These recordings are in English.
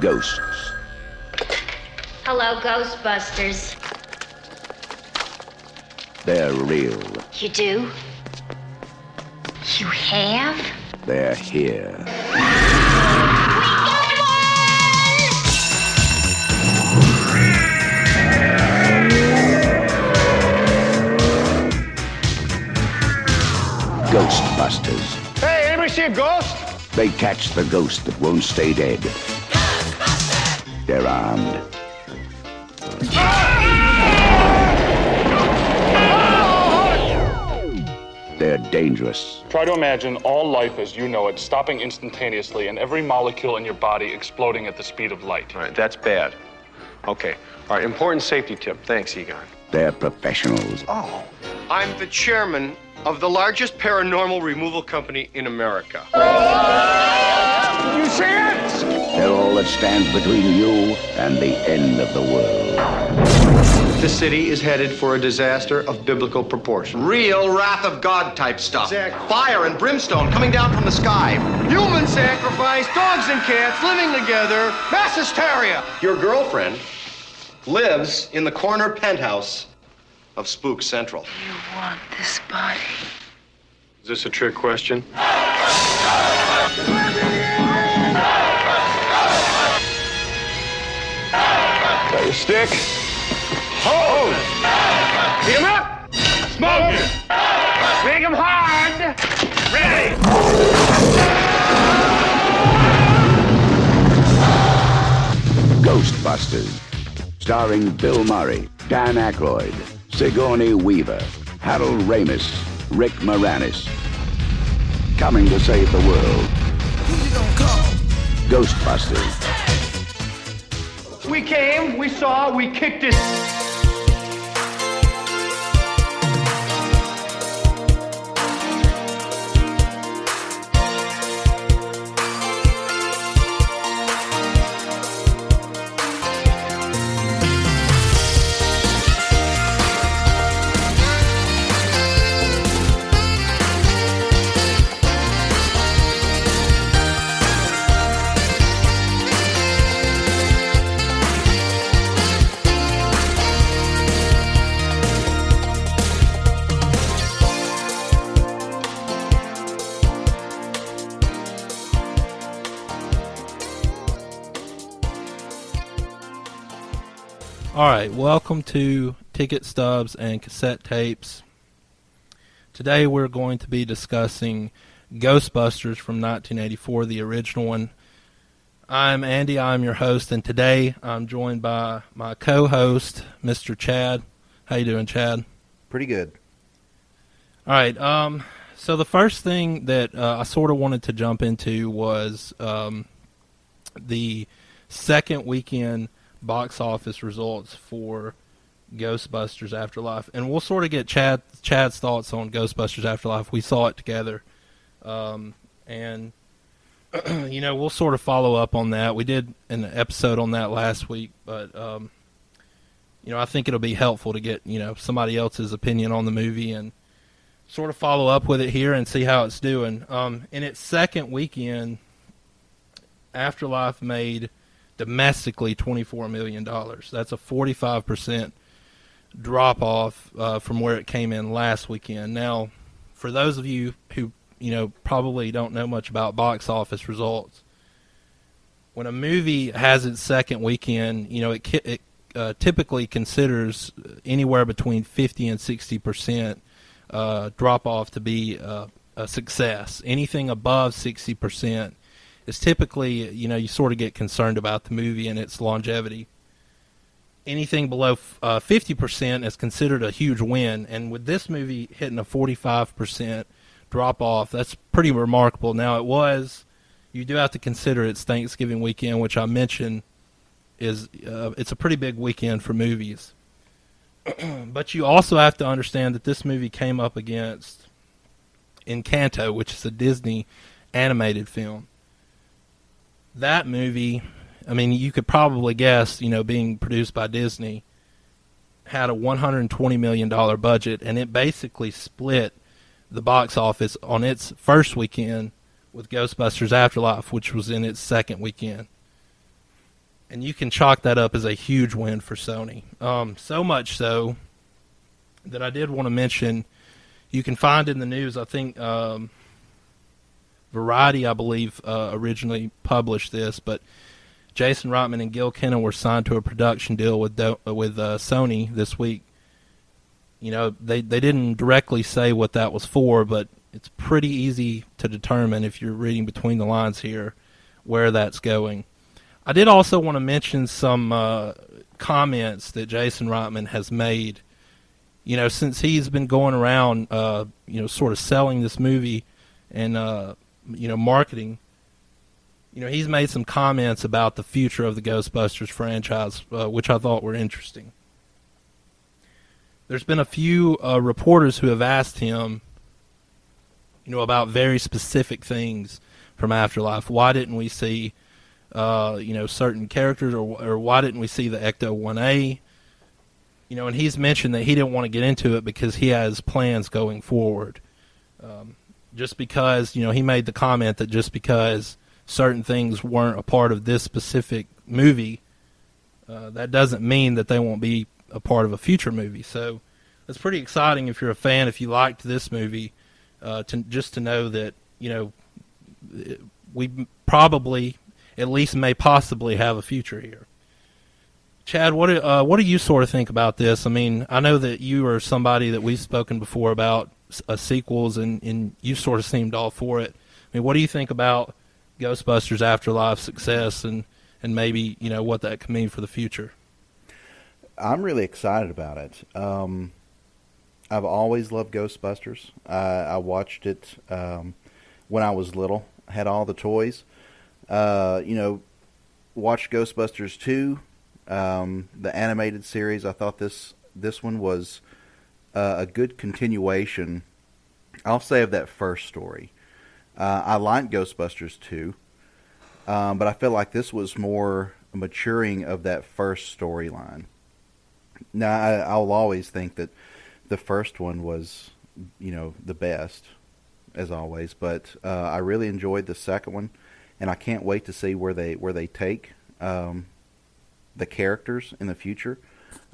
Ghosts. Hello, Ghostbusters. They're real. You do? You have? They're here. We got one! Ghostbusters. Hey, anybody see a ghost? They catch the ghost that won't stay dead. They're armed. They're dangerous. Try to imagine all life as you know it stopping instantaneously and every molecule in your body exploding at the speed of light. All right, that's bad. Okay. All right, important safety tip. Thanks, Egon. They're professionals. Oh, I'm the chairman of the largest paranormal removal company in America. You see it? They're all that stands between you and the end of the world. The city is headed for a disaster of biblical proportion. Real wrath of God type stuff. Fire and brimstone coming down from the sky. Human sacrifice, dogs and cats living together, mass hysteria. Your girlfriend lives in the corner penthouse of Spook Central. You want this body. Is this a trick question? Got your stick? Hold! Beat him up! Smoke him! Him hard! Ready! Ghostbusters. Starring Bill Murray, Dan Aykroyd, Sigourney Weaver, Harold Ramis, Rick Moranis. Coming to save the world. Ghostbusters. We came, we saw, we kicked it. Right, welcome to Ticket Stubs and Cassette Tapes. Today we're going to be discussing Ghostbusters from 1984, the original one. I'm Andy, I'm your host, and today I'm joined by my co-host, Mr. Chad. How you doing, Chad? Pretty good. All right. Um, so the first thing that uh, I sort of wanted to jump into was um, the second weekend box office results for Ghostbusters Afterlife, and we'll sort of get Chad Chad's thoughts on Ghostbusters Afterlife. We saw it together, um, and you know we'll sort of follow up on that. We did an episode on that last week, but um, you know I think it'll be helpful to get you know somebody else's opinion on the movie and sort of follow up with it here and see how it's doing. Um, in its second weekend, Afterlife made domestically $24 million. That's a 45% drop off uh, from where it came in last weekend. Now, for those of you who you know probably don't know much about box office results, when a movie has its second weekend, you know it, it uh, typically considers anywhere between 50 and 60 percent uh, drop off to be uh, a success. Anything above 60 percent is typically, you know, you sort of get concerned about the movie and its longevity. Anything below uh, 50% is considered a huge win, and with this movie hitting a 45% drop off, that's pretty remarkable. Now, it was, you do have to consider it's Thanksgiving weekend, which I mentioned is, uh, it's a pretty big weekend for movies. but you also have to understand that this movie came up against Encanto, which is a Disney animated film. That movie, I mean, you could probably guess, you know, being produced by Disney, had a 120 million dollar budget, and it basically split the box office on its first weekend with Ghostbusters Afterlife, which was in its second weekend. And you can chalk that up as a huge win for Sony. Um, so much so that I did want to mention you can find in the news, I think um, Variety, I believe, uh, originally published this, but Jason Reitman and Gil Kenan were signed to a production deal with Do- with uh, Sony this week. You know, they they didn't directly say what that was for, but it's pretty easy to determine if you're reading between the lines here where that's going. I did also want to mention some uh, comments that Jason Reitman has made. You know, since he's been going around, uh, you know, sort of selling this movie and uh, you know marketing. You know, he's made some comments about the future of the Ghostbusters franchise, uh, which I thought were interesting. There's been a few uh, reporters who have asked him you know, about very specific things from Afterlife. Why didn't we see, uh, you know, certain characters, or or why didn't we see the Ecto One A? You know, and he's mentioned that he didn't want to get into it because he has plans going forward. Um, just because you know he made the comment that just because certain things weren't a part of this specific movie, uh, that doesn't mean that they won't be a part of a future movie. So it's pretty exciting if you're a fan. If you liked this movie, uh, to just to know that you know we probably at least may possibly have a future here. Chad, what uh, what do you sort of think about this? I mean, I know that you are somebody that we've spoken before about uh, sequels, and, and you sort of seemed all for it. I mean, what do you think about Ghostbusters Afterlife success, and and maybe you know what that could mean for the future? I'm really excited about it. Um, I've always loved Ghostbusters. Uh, I watched it um, when I was little. I had all the toys. Uh, you know, watched Ghostbusters two, um, the animated series. I thought this this one was uh, a good continuation. I'll say of that first story. Uh, I liked Ghostbusters two, um, but I feel like this was more maturing of that first storyline. Now I, I'll always think that the first one was, you know, the best as always. But uh, I really enjoyed the second one, and I can't wait to see where they where they take um, the characters in the future.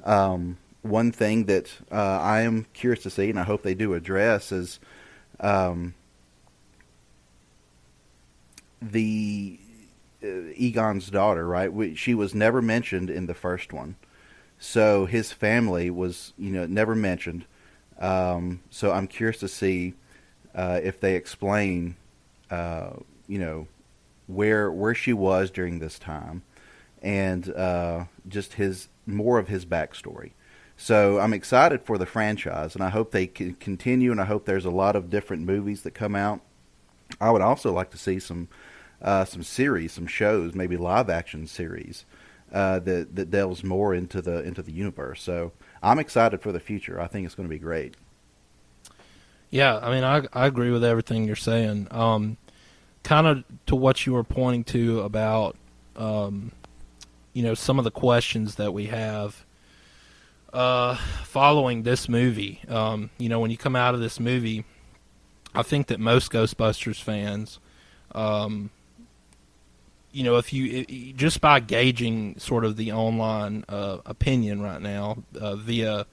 Um, one thing that uh, I am curious to see, and I hope they do address, is um, the uh, Egon's daughter. Right, we, she was never mentioned in the first one. So his family was, you know, never mentioned. Um, so I'm curious to see uh, if they explain, uh, you know, where where she was during this time, and uh, just his more of his backstory. So I'm excited for the franchise, and I hope they can continue. And I hope there's a lot of different movies that come out. I would also like to see some uh, some series, some shows, maybe live action series uh, that that delves more into the into the universe. So I'm excited for the future. I think it's going to be great. Yeah, I mean, I I agree with everything you're saying. Um, kind of to what you were pointing to about, um, you know, some of the questions that we have uh, following this movie. Um, you know, when you come out of this movie, I think that most Ghostbusters fans, um, you know, if you it, just by gauging sort of the online uh, opinion right now uh, via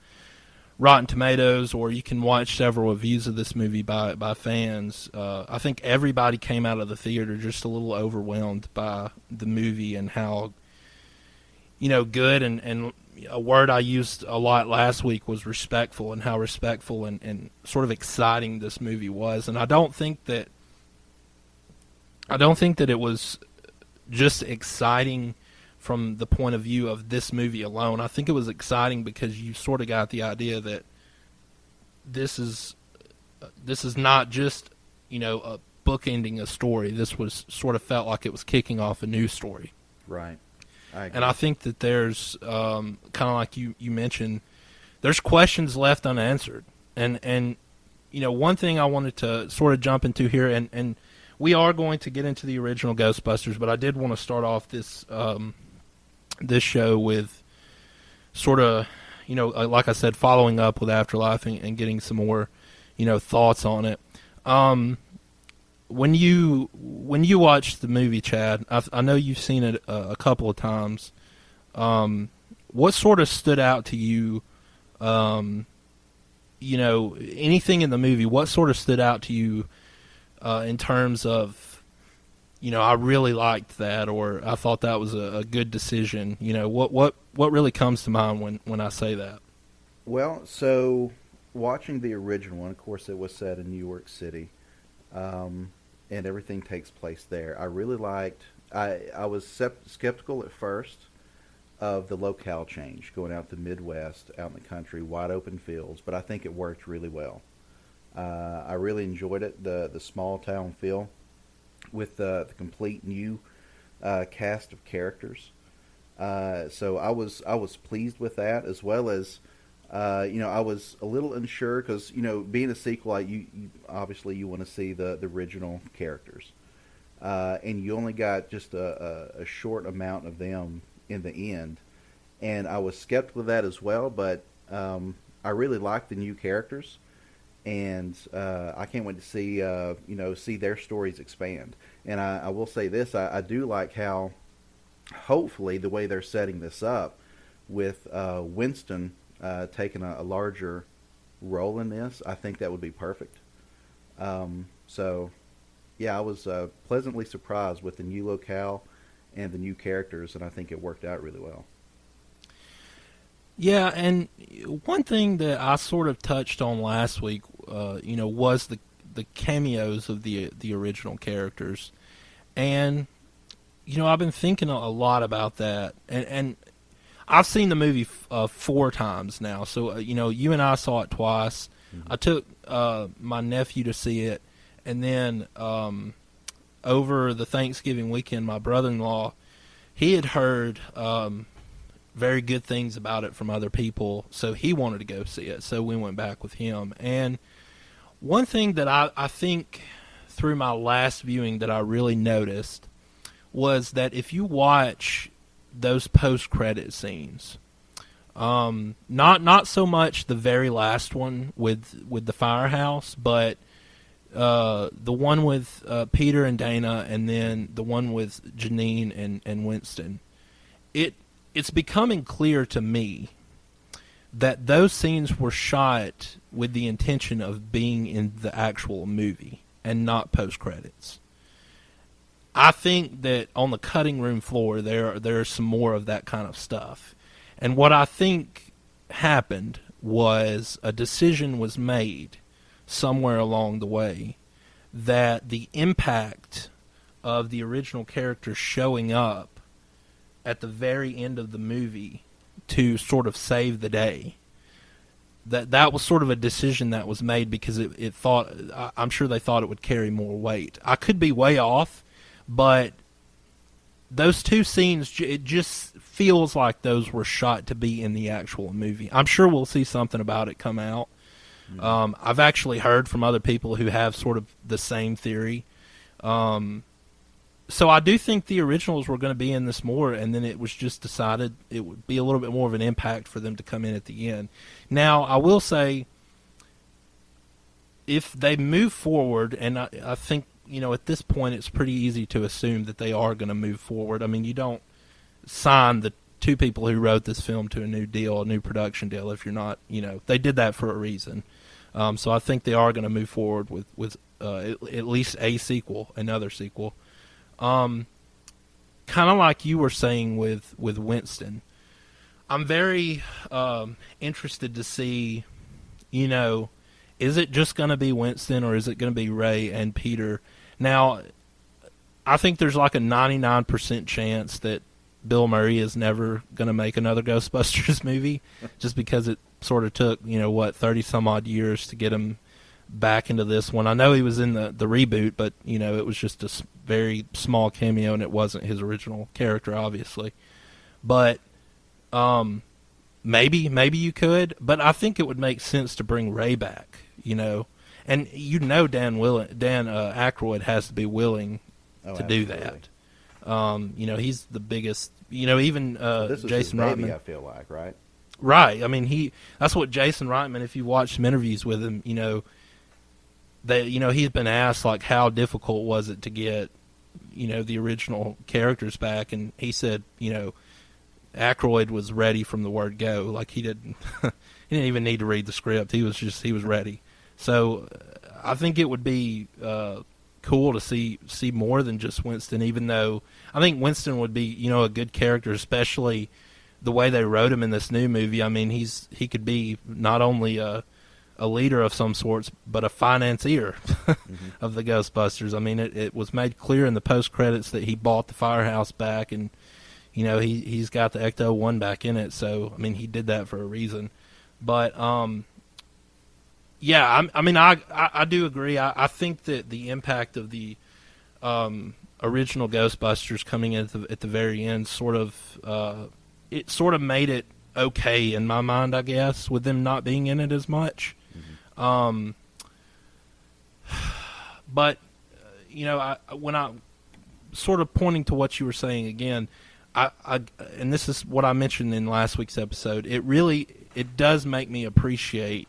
Rotten Tomatoes, or you can watch several reviews of this movie by by fans. Uh, I think everybody came out of the theater just a little overwhelmed by the movie and how, you know, good and and a word I used a lot last week was respectful and how respectful and, and sort of exciting this movie was. And I don't think that I don't think that it was just exciting from the point of view of this movie alone. I think it was exciting because you sort of got the idea that this is this is not just you know a bookending a story. This was sort of felt like it was kicking off a new story. Right. I and I think that there's um, kind of like you you mentioned there's questions left unanswered, and and you know one thing I wanted to sort of jump into here, and and we are going to get into the original Ghostbusters, but I did want to start off this um, this show with sort of you know uh, like I said, following up with Afterlife and, and getting some more you know thoughts on it. Um, when you when you watch the movie, Chad, I, I know you've seen it a, a couple of times. Um, what sort of stood out to you? Um, you know, anything in the movie? What sort of stood out to you uh, in terms of, you know, I really liked that, or I thought that was a, a good decision. You know, what what what really comes to mind when when I say that? Well, so watching the original one, of course, it was set in New York City. Um, and everything takes place there. I really liked. I I was skeptical at first of the locale change, going out to the Midwest, out in the country, wide open fields, but I think it worked really well. Uh, I really enjoyed it, the the small town feel, with the, the complete new uh, cast of characters. Uh, so I was I was pleased with that, as well as uh, you know, I was a little unsure because you know, being a sequel, you, you obviously you want to see the the original characters, uh, and you only got just a, a, a, short amount of them in the end, and I was skeptical of that as well. But um, I really like the new characters, and uh, I can't wait to see uh, you know see their stories expand. And I, I will say this: I, I, do like how, hopefully, the way they're setting this up with uh, Winston uh, taking a, a, larger role in this, I think that would be perfect. Um, so, yeah, I was uh, pleasantly surprised with the new locale and the new characters, and I think it worked out really well. Yeah, and one thing that I sort of touched on last week, uh, you know, was the the cameos of the the original characters, and you know, I've been thinking a lot about that, and and I've seen the movie uh, four times now. So uh, you know, you and I saw it twice. Mm-hmm. I took uh, my nephew to see it, and then um, over the Thanksgiving weekend, my brother-in-law he had heard um, very good things about it from other people, so he wanted to go see it. So we went back with him. And one thing that I, I think through my last viewing that I really noticed was that if you watch those post credit scenes. Um, not not so much the very last one with with the firehouse, but uh, the one with uh, Peter and Dana, and then the one with Janine and, and Winston. It it's becoming clear to me that those scenes were shot with the intention of being in the actual movie and not post credits. I think that on the cutting room floor there there's some more of that kind of stuff. And what I think happened was a decision was made somewhere along the way that the impact of the original character showing up at the very end of the movie to sort of save the day that that was sort of a decision that was made because it, it thought I'm sure they thought it would carry more weight. I could be way off, but those two scenes it just feels like those were shot to be in the actual movie. I'm sure we'll see something about it come out. Mm-hmm. um, i've actually heard from other people who have sort of the same theory. Um, so i do think the originals were going to be in this more and then it was just decided it would be a little bit more of an impact for them to come in at the end. Now i will say if they move forward and I, I think you know, at this point, it's pretty easy to assume that they are going to move forward. I mean, you don't sign the two people who wrote this film to a new deal, a new production deal, if you're not, you know, they did that for a reason. Um, so I think they are going to move forward with with uh, at, at, least a sequel, another sequel. Um, kind of like you were saying with with Winston, I'm very um, interested to see, you know, is it just going to be Winston or is it going to be Ray and Peter? Now, I think there's like a 99% chance that Bill Murray is never going to make another Ghostbusters movie just because it sort of took, you know, what, 30 some odd years to get him back into this one. I know he was in the, the reboot, but, you know, it was just a very small cameo and it wasn't his original character, obviously. But, um, maybe maybe you could, but I think it would make sense to bring Ray back. You know, and you know Dan willing Dan uh, Aykroyd has to be willing Oh, to do that. Um, you know, he's the biggest. You know, even uh, This is Jason baby, Reitman. I feel like, right? Right. I mean, he. That's what Jason Reitman. If you watch some interviews with him, you know, that you know he's been asked like how difficult was it to get, you know, the original characters back, and he said, you know, Aykroyd was ready from the word go. Like he didn't. he didn't even need to read the script. He was just he was ready. So, uh, I think it would be uh, cool to see see more than just Winston. Even though I think Winston would be you know a good character, especially the way they wrote him in this new movie. I mean, he's he could be not only a a leader of some sorts, but a financier of the Ghostbusters. I mean, it, it was made clear in the post credits that he bought the firehouse back, and you know he he's got the Ecto One back in it. So I mean, he did that for a reason. But um, yeah, I, I mean, I, I I do agree. I, I think that the impact of the um original Ghostbusters coming in at the, at the very end sort of uh, it sort of made it okay in my mind, I guess, with them not being in it as much. Um, but you know, I when I sort of pointing to what you were saying again, I, I and this is what I mentioned in last week's episode. It really it does make me appreciate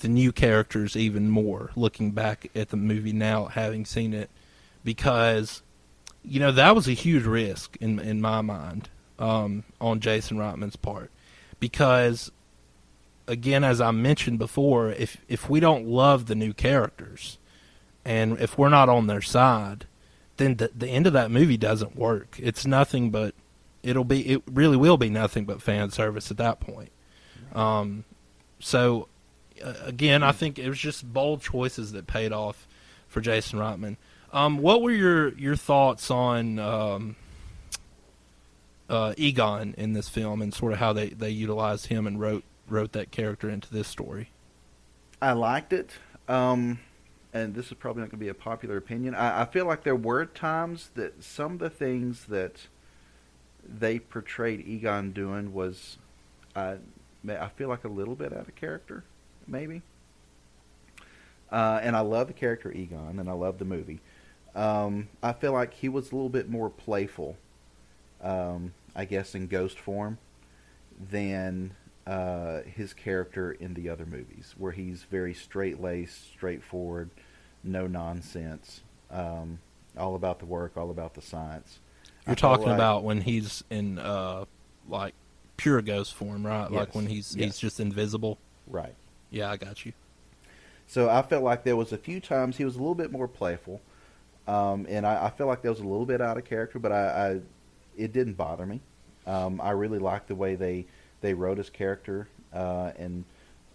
the new characters even more looking back at the movie now having seen it because you know that was a huge risk in in my mind um, on Jason Reitman's part. Because again as I mentioned before if if we don't love the new characters and if we're not on their side then the, the end of that movie doesn't work. It's nothing but it'll be it really will be nothing but fan service at that point. Um, so uh, again I think it was just bold choices that paid off for Jason Reitman um, what were your your thoughts on um, uh, Egon in this film and sort of how they, they utilized him and wrote wrote that character into this story? I liked it. Um, and this is probably not going to be a popular opinion. I, I feel like there were times that some of the things that they portrayed Egon doing was, I feel like a little bit out of character, maybe. Uh, and I love the character Egon, and I love the movie. Um, I feel like he was a little bit more playful, um, I guess, in ghost form than uh, his character in the other movies, where he's very straight laced, straightforward, no nonsense, um, all about the work, all about the science. You're talking like- about when he's in uh, like pure ghost form, right? Like when he's yes. he's just invisible. right. Yeah, I got you. So I felt like there was a few times he was a little bit more playful, um, and I, I felt like that was a little bit out of character, but I, I it didn't bother me. Um, I really liked the way they they wrote his character uh, and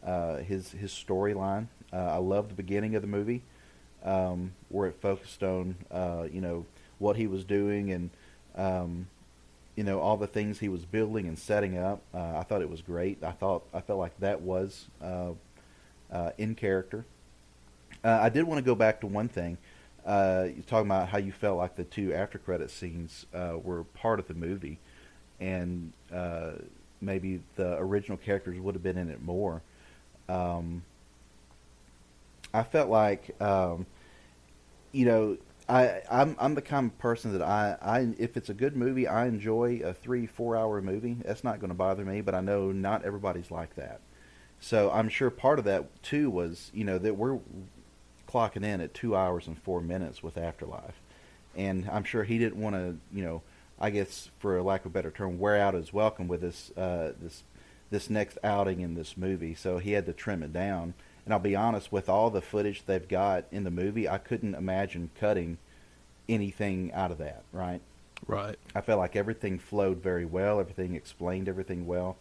uh, his his storyline. Uh, I loved the beginning of the movie um, where it focused on uh, you know what he was doing and um, you know all the things he was building and setting up. Uh, I thought it was great. I thought I felt like that was uh, uh, in character. Uh, I did want to go back to one thing. Uh, you're talking about how you felt like the two after credit scenes uh, were part of the movie, and maybe the original characters would have been in it more. Um, I felt like, um, you know, I I'm I'm the kind of person that I, I if it's a good movie, I enjoy a three four hour movie. That's not going to bother me, but I know not everybody's like that. So I'm sure part of that too was you know that we're clocking in at two hours and four minutes with Afterlife, and I'm sure he didn't want to you know I guess for lack of a better term wear out his welcome with this uh, this this next outing in this movie, so he had to trim it down. And I'll be honest, with all the footage they've got in the movie, I couldn't imagine cutting anything out of that. Right? Right. I felt like everything flowed very well. Everything explained everything well.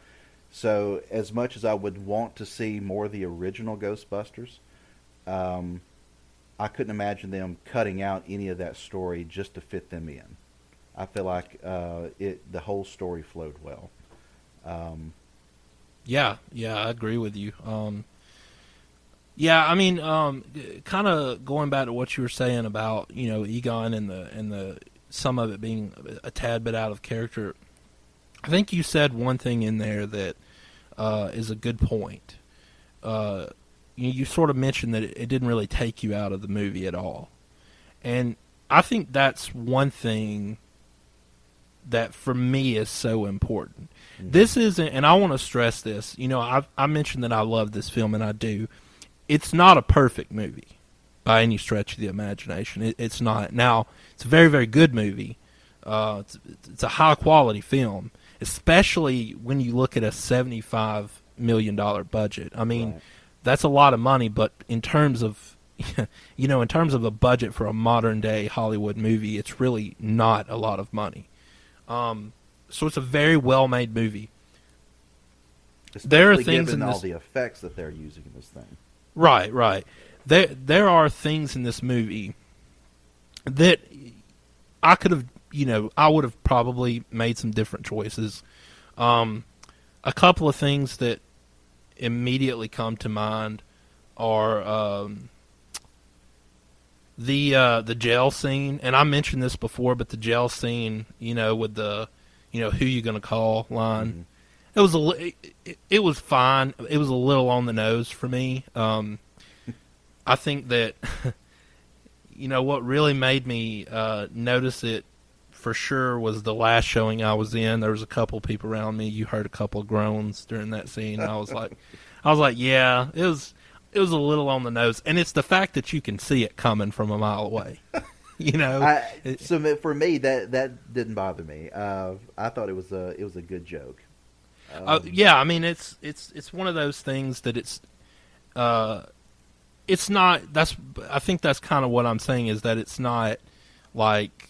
So, as much as I would want to see more of the original Ghostbusters, um, I couldn't imagine them cutting out any of that story just to fit them in. I feel like uh, it the whole story flowed well. Um, Yeah, yeah, I agree with you. Um, yeah, I mean, um, kind of going back to what you were saying about you know Egon and the and the some of it being a tad bit out of character. I think you said one thing in there that uh, is a good point. Uh, you, you sort of mentioned that it, it didn't really take you out of the movie at all, and I think that's one thing that for me is so important. This isn't, and I want to stress this. You know, I I mentioned that I love this film, and I do. It's not a perfect movie by any stretch of the imagination. It, it's not. Now, it's a very very good movie. Uh, it's, it's a high quality film, especially when you look at a seventy five million dollar budget. I mean, Right. that's a lot of money, but in terms of you know, in terms of a budget for a modern day Hollywood movie, it's really not a lot of money. Um, so it's a very well made movie. There are things given in all this- the effects that they're using in this thing. Right, right. There there are things in this movie that I could have, you know, I would have probably made some different choices. Um, a couple of things that immediately come to mind are um, the uh, the jail scene, and I mentioned this before, but the jail scene, you know, with the, you know, who you gonna call line. It was a li- it, it was fine. It was a little on the nose for me. Um, I think that you know what really made me uh, notice it for sure was the last showing I was in. There was a couple people around me. You heard a couple of groans during that scene. I was like, I was like, yeah, it was it was a little on the nose, and it's the fact that you can see it coming from a mile away. you know, I, so for me, that that didn't bother me. Uh, I thought it was a it was a good joke. Uh, yeah, I mean it's it's it's one of those things that it's uh it's not that's I think that's kind of what I'm saying is that it's not like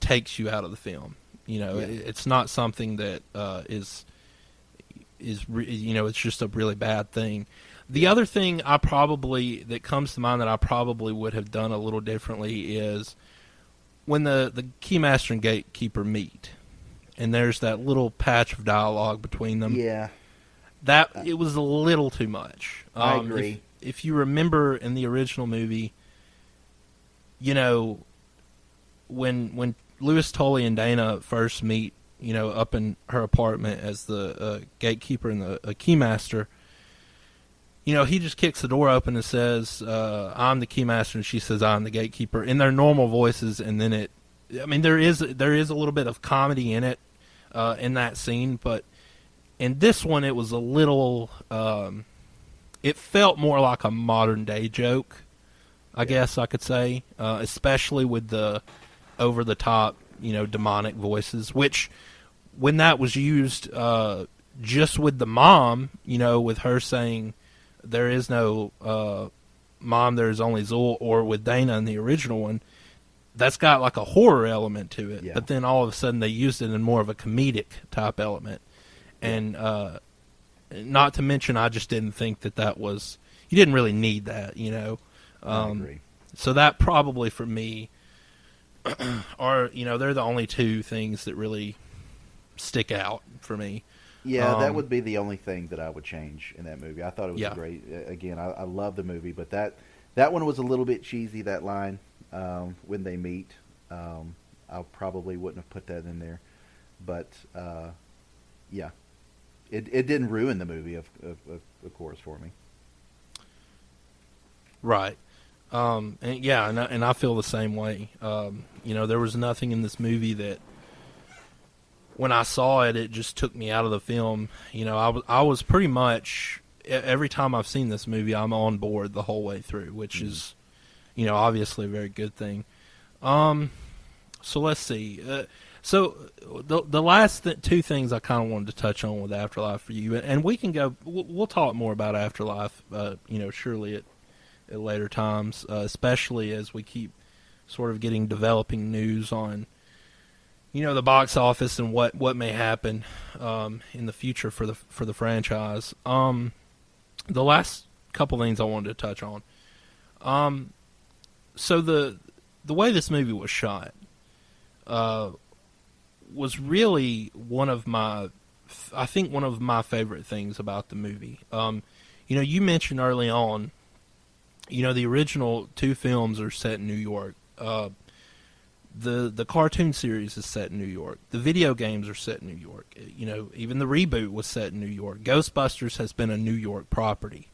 takes you out of the film. You know, Yeah. it, it's not something that uh is is re- you know, it's just a really bad thing. The other thing I probably that comes to mind that I probably would have done a little differently is when the the keymaster and gatekeeper meet and there's that little patch of dialogue between them. yeah, That it was a little too much. I Um, agree. If, if you remember in the original movie, you know, when when Louis Tully and Dana first meet, you know, up in her apartment as the uh, gatekeeper and the uh, keymaster, you know, he just kicks the door open and says, uh, "I'm the keymaster," and she says, "I'm the gatekeeper," in their normal voices, and then it. I mean, there is there is a little bit of comedy in it, uh, in that scene, but in this one, it was a little. Um, it felt more like a modern day joke, I guess I could say, uh, especially with the over the top, you know, demonic voices. Which, when that was used, uh, just with the mom, you know, with her saying, "There is no uh, mom, there is only Zuul," or with Dana in the original one, that's got like a horror element to it. Yeah. But then all of a sudden, they used it in more of a comedic type element, and uh, not to mention, I just didn't think that that was. You didn't really need that, you know. Um, agree. so that probably for me are you know they're the only two things that really stick out for me. Yeah, that um, would be the only thing that I would change in that movie. I thought it was Yeah. a great. Again, I, I love the movie, but that that one was a little bit cheesy. That line um, when they meet, um, I probably wouldn't have put that in there. But uh, yeah, it it didn't ruin the movie, of of, of, of course, for me. Right. Um, and yeah, and I, and I feel the same way. Um, you know, there was nothing in this movie that when I saw it, it just took me out of the film. You know, I was I was pretty much every time I've seen this movie, I'm on board the whole way through, which is, you know, obviously a very good thing. Um, so let's see. Uh, so the the last th- two things I kind of wanted to touch on with Afterlife for you, and we can go. We'll, we'll talk more about Afterlife. Uh, you know, surely at at later times, uh, especially as we keep sort of getting developing news on, you know, the box office and what, what may happen um, in the future for the for the franchise. Um, the last couple things I wanted to touch on. Um, so the the way this movie was shot uh, was really one of my, I think one of my favorite things about the movie. Um, you know, you mentioned early on you know the original two films are set in New York. Uh, the the cartoon series is set in New York. The video games are set in New York. You know, even the reboot was set in New York. Ghostbusters has been a New York property.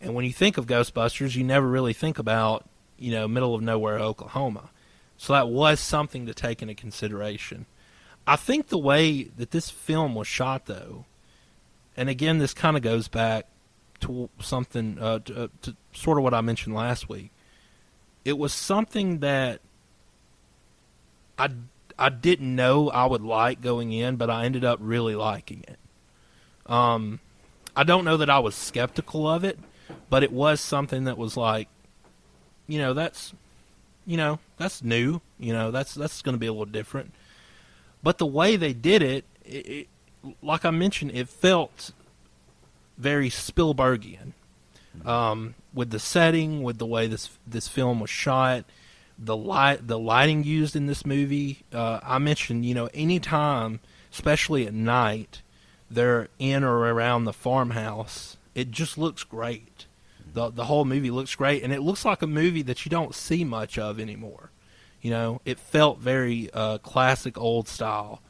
And when you think of Ghostbusters, you never really think about, you know, middle of nowhere Oklahoma. So that was something to take into consideration. I think the way that this film was shot though, and again this kind of goes back to something uh, to, uh, to sort of what I mentioned last week. It was something that I I didn't know I would like going in, but I ended up really liking it. Um, I don't know that I was skeptical of it, but it was something that was like, you know, that's, you know, that's new. You know, that's that's going to be a little different. But the way they did it, it, it like I mentioned, it felt very Spielbergian. Um, with the setting, with the way this this film was shot, the light the lighting used in this movie. Uh, I mentioned, you know, anytime, especially at night, they're in or around the farmhouse, it just looks great. The The whole movie looks great, and it looks like a movie that you don't see much of anymore. You know, it felt very uh, classic, old style,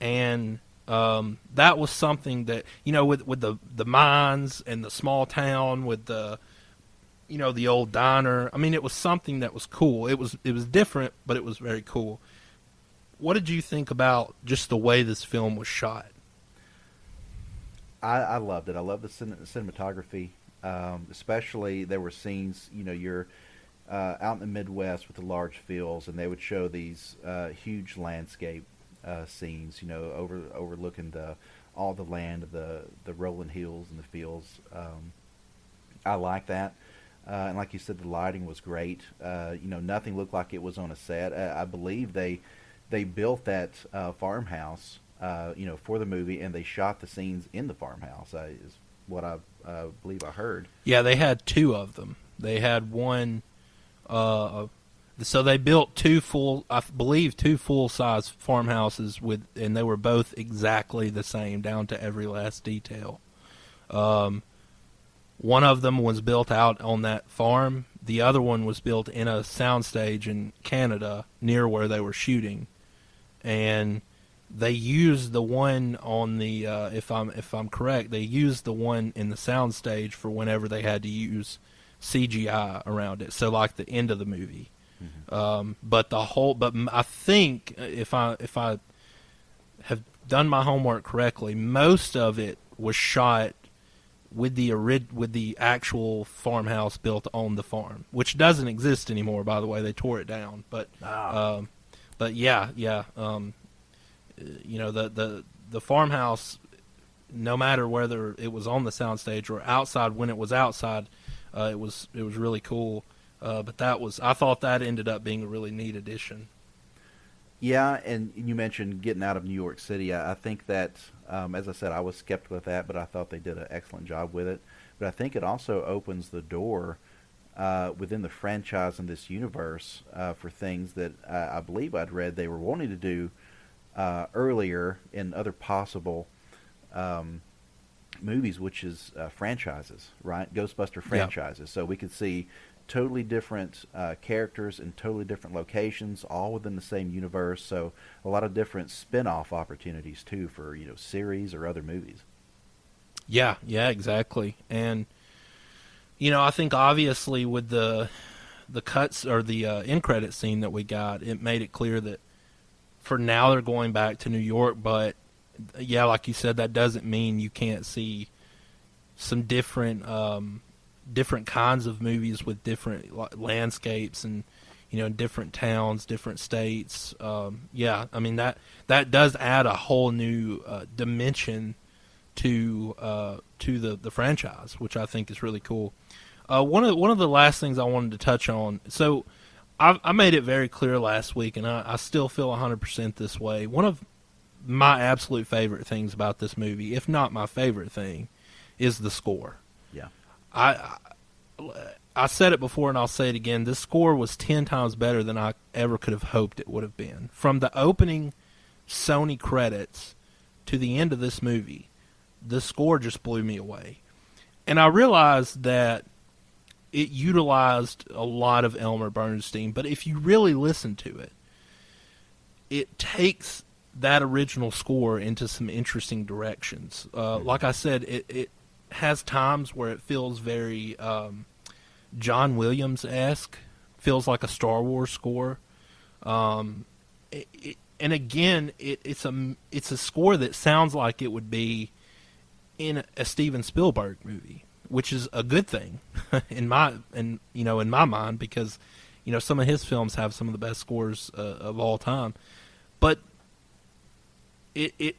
and um, that was something that you know, with with the the mines and the small town, with the you know the old diner. I mean, it was something that was cool. It was it was different, but it was very cool. What did you think about just the way this film was shot? I, I loved it. I love the cin- cinematography, um, especially there were scenes. You know, you're uh, out in the Midwest with the large fields, and they would show these uh, huge landscape uh, scenes. You know, over overlooking the all the land, of the the rolling hills and the fields. Um, I like that. Uh, and like you said, the lighting was great. Uh, you know, nothing looked like it was on a set. Uh, I believe they they built that farmhouse, you know, for the movie, and they shot the scenes in the farmhouse. What I believe I heard. Yeah, they had two of them. They had one. Uh, so they built two full, I believe, two full size farmhouses with, and they were both exactly the same down to every last detail. Um, one of them was built out on that farm. The other one was built in a soundstage in Canada near where they were shooting, and they used the one on the uh, if I'm if I'm correct, they used the one in the soundstage for whenever they had to use CGI around it. So like the end of the movie, mm-hmm. um, but the whole. But I think if I if I have done my homework correctly, most of it was shot with the with the actual farmhouse built on the farm, which doesn't exist anymore. By the way, they tore it down. But ah. um, but yeah, yeah. Um, you know the the the farmhouse, no matter whether it was on the soundstage or outside, when it was outside, uh, it was it was really cool. Uh, but that was I thought that ended up being a really neat addition. Yeah, and you mentioned getting out of New York City. I, I think that, um, as I said, I was skeptical with that, but I thought they did an excellent job with it. But I think it also opens the door uh, within the franchise and this universe uh, for things that uh, I believe I'd read they were wanting to do uh, earlier in other possible um, movies, which is uh, franchises, right? Ghostbuster franchises. Yep. So we could see totally different uh, characters in totally different locations, all within the same universe. So a lot of different spin-off opportunities too for you know series or other movies. Yeah, yeah, exactly. And you know, I think obviously with the the cuts or the uh, end credit scene that we got, it made it clear that for now they're going back to New York. But yeah, like you said, that doesn't mean you can't see some different um, different kinds of movies with different landscapes and you know different towns, different states. Um, yeah, I mean that that does add a whole new uh, dimension to uh, to the the franchise, which I think is really cool. Uh, one of one of the last things I wanted to touch on. So I, I made it very clear last week, and I, I still feel 100% this way. One of my absolute favorite things about this movie, if not my favorite thing, is the score. Yeah. I, I said it before and I'll say it again. This score was 10 times better than I ever could have hoped it would have been. From the opening Sony credits to the end of this movie, the score just blew me away. And I realized that it utilized a lot of Elmer Bernstein, but if you really listen to it, it takes that original score into some interesting directions. Uh, like I said, it, it has times where it feels very um, John Williams esque, feels like a Star Wars score. Um, it, it, and again, it, it's a it's a score that sounds like it would be in a Steven Spielberg movie, which is a good thing in my and you know in my mind because you know some of his films have some of the best scores uh, of all time, but it it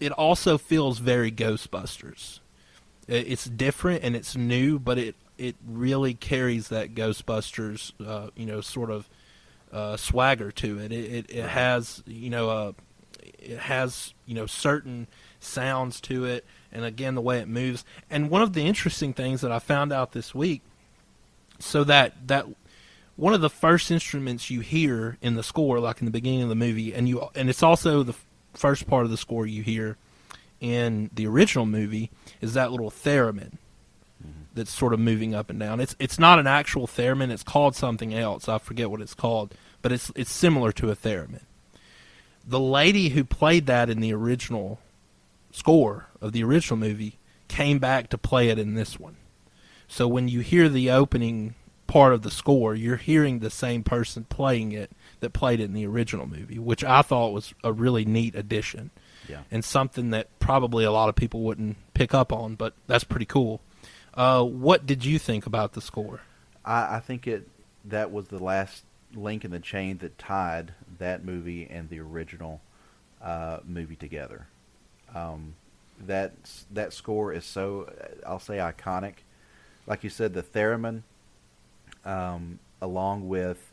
it also feels very Ghostbusters. It's different and it's new, but it it really carries that Ghostbusters, uh, you know, sort of uh, swagger to it. It, it, it has, you know, uh, it has, you know, certain sounds to it, and again, the way it moves. And one of the interesting things that I found out this week, so that that one of the first instruments you hear in the score, like in the beginning of the movie, and you, and it's also the first part of the score you hear in the original movie, is that little theremin mm-hmm. that's sort of moving up and down. It's it's not an actual theremin. It's called something else. I forget what it's called, but it's it's similar to a theremin. The lady who played that in the original score of the original movie came back to play it in this one. So when you hear the opening part of the score, you're hearing the same person playing it that played it in the original movie, which I thought was a really neat addition. Yeah. And something that probably a lot of people wouldn't pick up on, but that's pretty cool. Uh, what did you think about the score? I, I think it that was the last link in the chain that tied that movie and the original uh, movie together. Um, that that score is so I'll say iconic. Like you said, the theremin, um, along with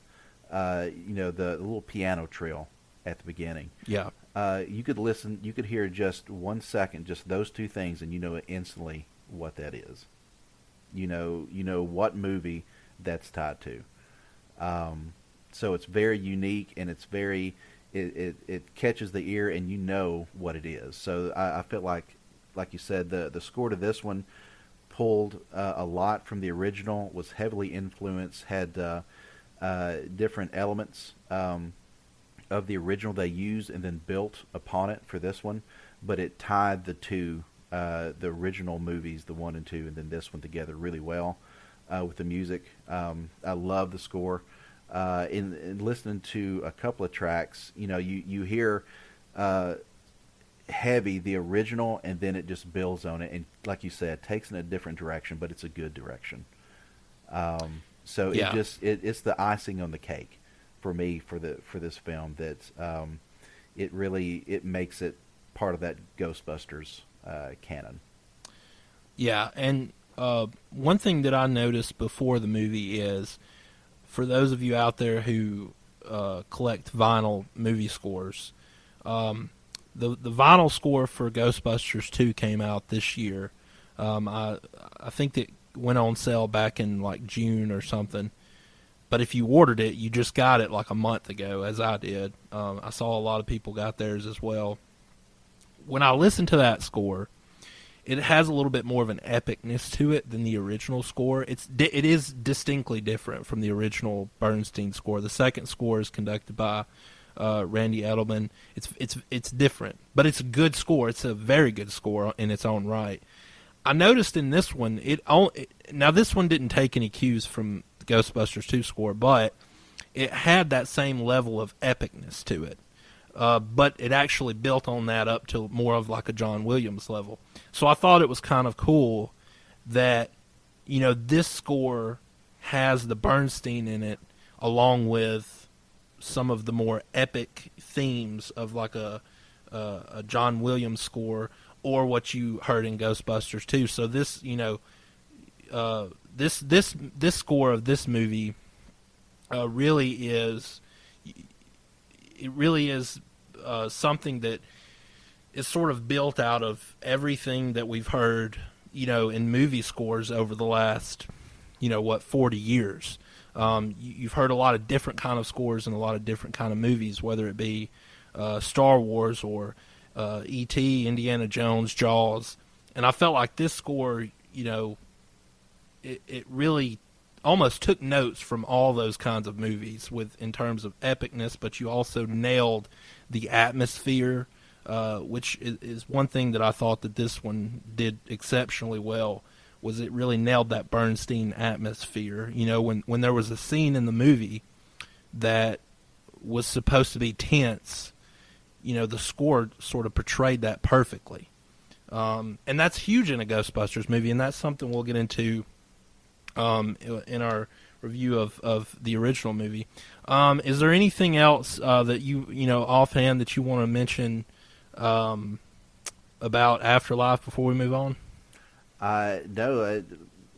uh, you know the, the little piano trill at the beginning. Yeah. Uh, you could listen. You could hear just one second, just those two things, and you know instantly what that is you know you know what movie that's tied to. Um, so it's very unique and it's very it, it, it, catches the ear and you know what it is. So I, I feel like like you said the the score to this one pulled uh, a lot from the original was heavily influenced had uh, uh, different elements um, of the original they used and then built upon it for this one but it tied the two uh, the original movies, the one and two, and then this one together really well uh, with the music. Um, I love the score. Uh, in, in, listening to a couple of tracks, you know, you you hear uh, heavy the original, and then it just builds on it, and like you said, takes in a different direction, but it's a good direction. Um, so yeah. it just it, it's the icing on the cake for me for the for this film that um, it really it makes it part of that Ghostbusters uh, canon. Yeah, and uh, one thing that I noticed before the movie is, for those of you out there who uh, collect vinyl movie scores, um, the the vinyl score for Ghostbusters two came out this year. Um, I I think it went on sale back in like June or something. But if you ordered it, you just got it like a month ago, as I did. Um, I saw a lot of people got theirs as well when I listened to that score, it has a little bit more of an epicness to it than the original score. It's it is distinctly different from the original Bernstein score. The second score is conducted by uh, Randy Edelman. It's it's it's different, but it's a good score. It's a very good score in its own right. I noticed in this one, it, it now this one didn't take any cues from Ghostbusters 2 score, but it had that same level of epicness to it. Uh, but it actually built on that up to more of like a John Williams level. So I thought it was kind of cool that you know this score has the Bernstein in it, along with some of the more epic themes of like a uh, a John Williams score or what you heard in Ghostbusters too. So this you know uh, this this this score of this movie uh, really is it really is uh, something that is sort of built out of everything that we've heard, you know, in movie scores over the last, you know, what forty years. Um, you, have heard a lot of different kind of scores in a lot of different kind of movies, whether it be uh, Star Wars or uh, E.T., Indiana Jones, Jaws, and I felt like this score, you know, it, it really almost took notes from all those kinds of movies with in terms of epicness, but you also nailed the atmosphere, uh, which is, is one thing that I thought that this one did exceptionally well. Was it really nailed that Bernstein atmosphere? You know, when when there was a scene in the movie that was supposed to be tense, you know, the score sort of portrayed that perfectly. Um, and that's huge in a Ghostbusters movie, and that's something we'll get into um, in our review of, of the original movie. Um, is there anything else uh, that you you know offhand that you want to mention um, about Afterlife before we move on? Uh, no, uh,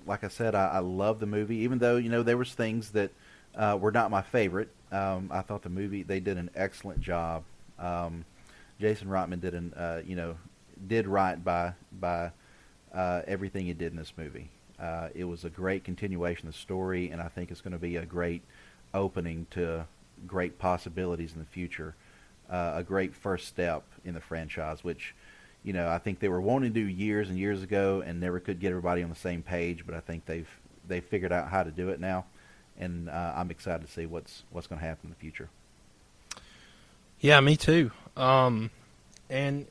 like I said, I, I love the movie. Even though you know there was things that uh, were not my favorite, um, I thought the movie they did an excellent job. Um, Jason Reitman did an uh, you know did right by by uh, everything he did in this movie. Uh, it was a great continuation of the story, and I think it's going to be a great opening to great possibilities in the future. Uh, a great first step in the franchise, which, you know, I think they were wanting to do years and years ago and never could get everybody on the same page. But I think they've they've figured out how to do it now, and uh, I'm excited to see what's what's going to happen in the future. Yeah, me too. Um, and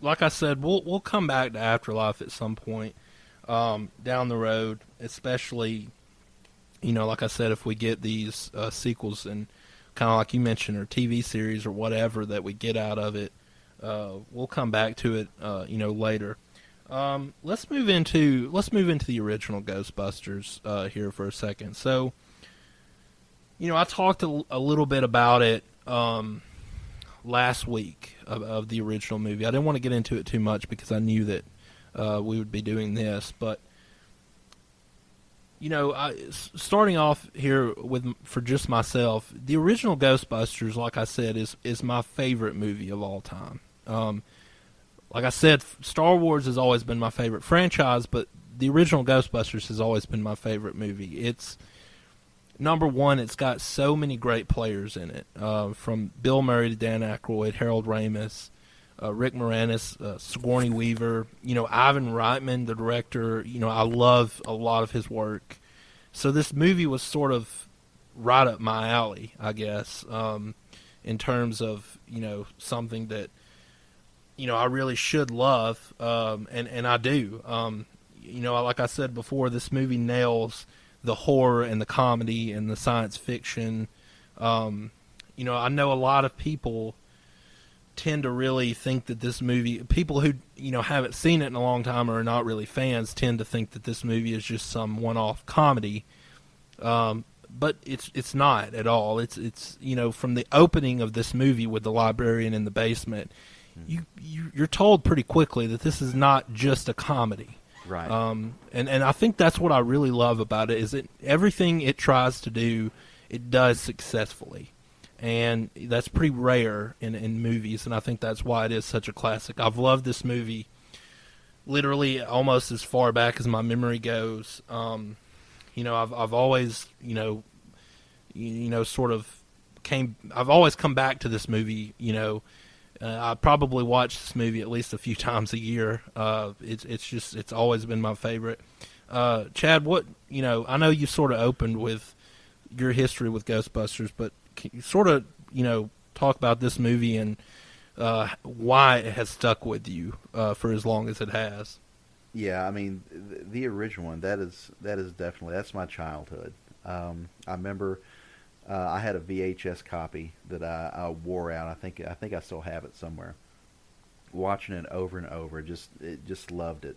like I said, we'll we'll come back to Afterlife at some point um, down the road, especially, you know, like I said, if we get these uh, sequels and kind of like you mentioned, or TV series or whatever that we get out of it, uh, we'll come back to it, uh, you know, later. Um, let's move into let's move into the original Ghostbusters uh, here for a second. So, you know, I talked a, a little bit about it um, last week of, of the original movie. I didn't want to get into it too much because I knew that uh, we would be doing this. But you know, I, starting off here with for just myself, the original Ghostbusters, like I said, is is my favorite movie of all time. Um, like I said, Star Wars has always been my favorite franchise, but the original Ghostbusters has always been my favorite movie. It's number one. It's got so many great players in it, uh, from Bill Murray to Dan Aykroyd, Harold Ramis, uh, Rick Moranis, uh, Sigourney Weaver, you know, Ivan Reitman, the director. You know, I love a lot of his work. So this movie was sort of right up my alley, I guess, um, in terms of you know something that you know I really should love, um, and and I do. Um, you know, like I said before, this movie nails the horror and the comedy and the science fiction. Um, you know, I know a lot of people tend to really think that this movie people who you know haven't seen it in a long time or are not really fans tend to think that this movie is just some one-off comedy. Um, but it's it's not at all. It's it's you know from the opening of this movie with the librarian in the basement mm-hmm. you, you you're told pretty quickly that this is not just a comedy. Right. Um, and and I think that's what I really love about it is that everything it tries to do it does successfully and that's pretty rare in in movies, and I think that's why it is such a classic. I've loved this movie literally almost as far back as my memory goes. Um, you know, I've I've always you know you, you, know sort of came. I've always come back to this movie. You know, uh, I probably watch this movie at least a few times a year. Uh, it's it's just it's always been my favorite. Uh, Chad, what you know? I know you sort of opened with your history with Ghostbusters, but sort of you know talk about this movie and uh, why it has stuck with you uh, for as long as it has. Yeah, I mean the, the, original one that is that is definitely that's my childhood. Um, I remember uh, I had a VHS copy that I, I, wore out. I think I think I still have it somewhere. Watching it over and over, just it just loved it.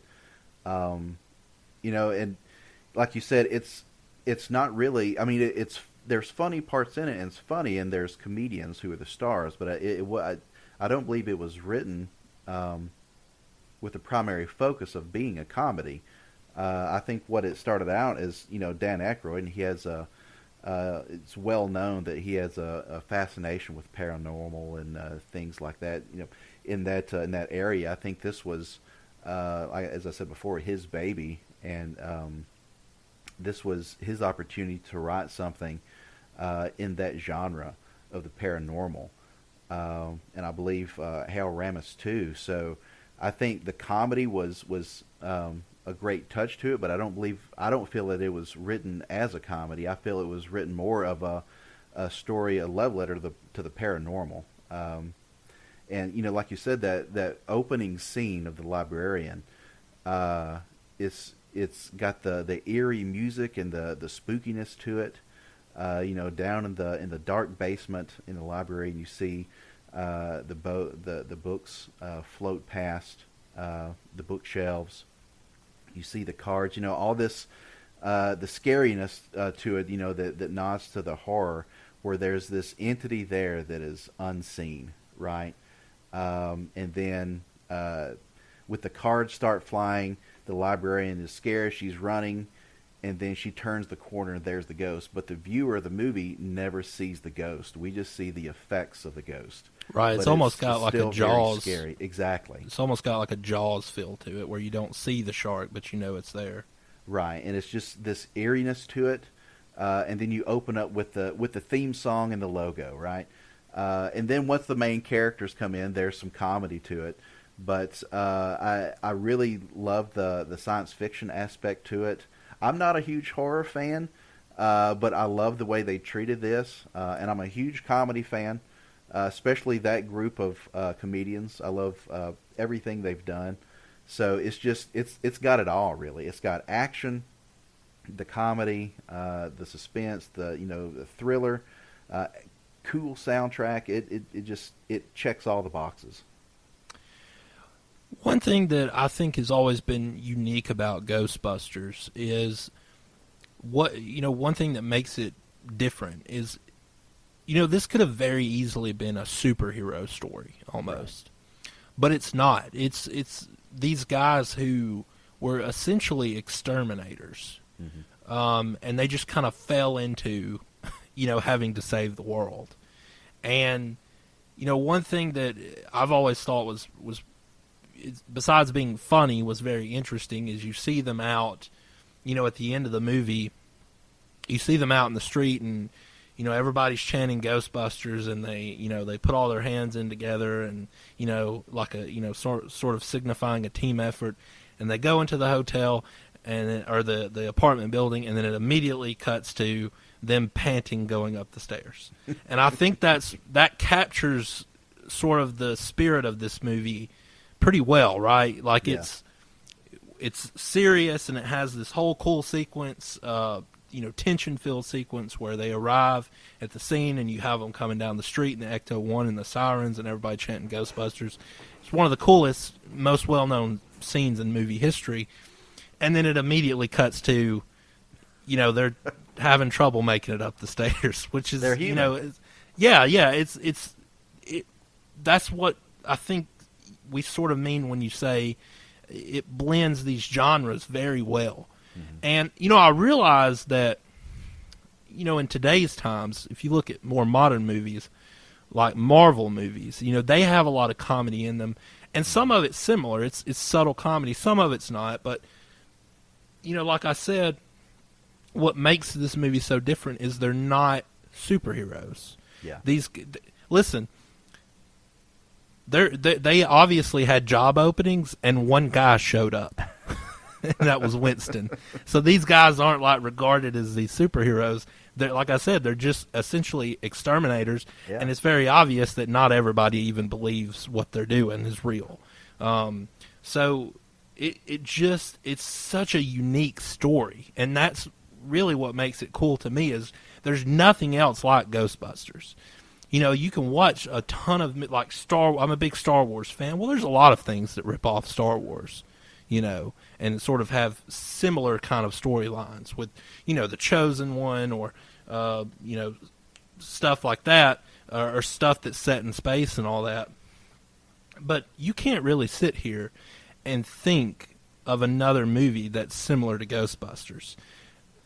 Um, you know, and like you said, it's it's not really. I mean, it, it's there's funny parts in it, and it's funny, and there's comedians who are the stars. But it, it, I, I don't believe it was written um, with the primary focus of being a comedy. Uh, I think what it started out as, you know, Dan Aykroyd, and he has a. Uh, it's well known that he has a, a fascination with paranormal and uh, things like that. You know, in that uh, in that area, I think this was, uh, as I said before, his baby, and um, this was his opportunity to write something uh, in that genre of the paranormal. Um, and I believe uh, Hal Ramis too. So I think the comedy was was um, a great touch to it, but I don't believe I don't feel that it was written as a comedy. I feel it was written more of a a story, a love letter to the to the paranormal. Um, and you know, like you said, that that opening scene of the librarian, uh, it's it's got the the eerie music and the the spookiness to it. Uh, you know, down in the in the dark basement in the library, and you see uh, the bo- the the books uh, float past uh, the bookshelves. You see the cards. You know, all this uh, the scariness uh, to it. You know, that that nods to the horror, where there's this entity there that is unseen, right? Um, and then with the cards start flying, the librarian is scared. She's running and then she turns the corner and there's the ghost. But the viewer of the movie never sees the ghost. We just see the effects of the ghost. Right. It's But almost got like a Jaws. Scary. Exactly. It's almost got like a Jaws feel to it, where you don't see the shark, but you know it's there. Right. And it's just this eeriness to it. Uh, and then you open up with the with the theme song and the logo, right? Uh, and then once the main characters come in, there's some comedy to it. But uh, I I really love the the science fiction aspect to it. I'm not a huge horror fan, uh, but I love the way they treated this, uh, and I'm a huge comedy fan, uh, especially that group of uh, comedians. I love uh, everything they've done. So it's just it's it's got it all really. It's got action, the comedy, uh, the suspense, the you know the thriller, cool soundtrack. It, it it just it checks all the boxes. One thing that I think has always been unique about Ghostbusters is what you know. One thing that makes it different is, you know, this could have very easily been a superhero story almost, but it's not. It's it's these guys who were essentially exterminators, um, and they just kind of fell into, you know, having to save the world, and you know, one thing that I've always thought was was besides being funny was very interesting is you see them out you know at the end of the movie you see them out in the street and you know everybody's chanting ghostbusters and they you know they put all their hands in together and you know like a you know sort sort of signifying a team effort. And they go into the hotel and or the the apartment building and then it immediately cuts to them panting going up the stairs. And i think that's that captures sort of the spirit of this movie pretty well, right? Like Yeah. it's it's serious and it has this whole cool sequence, uh, you know, tension filled sequence where they arrive at the scene and you have them coming down the street and the Ecto One and the sirens and everybody chanting Ghostbusters. It's one of the coolest, most well known scenes in movie history. And then it immediately cuts to, you know, they're having trouble making it up the stairs, which is you know, yeah, yeah, it's it's it. That's what I think we sort of mean when you say it blends these genres very well. Mm-hmm. And you know, I realize that you know in today's times, if you look at more modern movies like Marvel movies, you know, they have a lot of comedy in them, and some of it's similar. It's it's subtle comedy. Some of it's not, but you know, like I said, what makes this movie so different is they're not superheroes. Yeah. These th- listen, they they obviously had job openings, and one guy showed up, and that was Winston. so these guys aren't like regarded as these superheroes. They're like I said, they're just essentially exterminators, Yeah. and it's very obvious that not everybody even believes what they're doing is real. Um, so it it just it's such a unique story, and that's really what makes it cool to me is there's nothing else like Ghostbusters. You know, you can watch a ton of like Star. I'm a big Star Wars fan. Well, there's a lot of things that rip off Star Wars, you know, and sort of have similar kind of storylines with, you know, the Chosen One or, uh, you know, stuff like that, or, or stuff that's set in space and all that. But you can't really sit here and think of another movie that's similar to Ghostbusters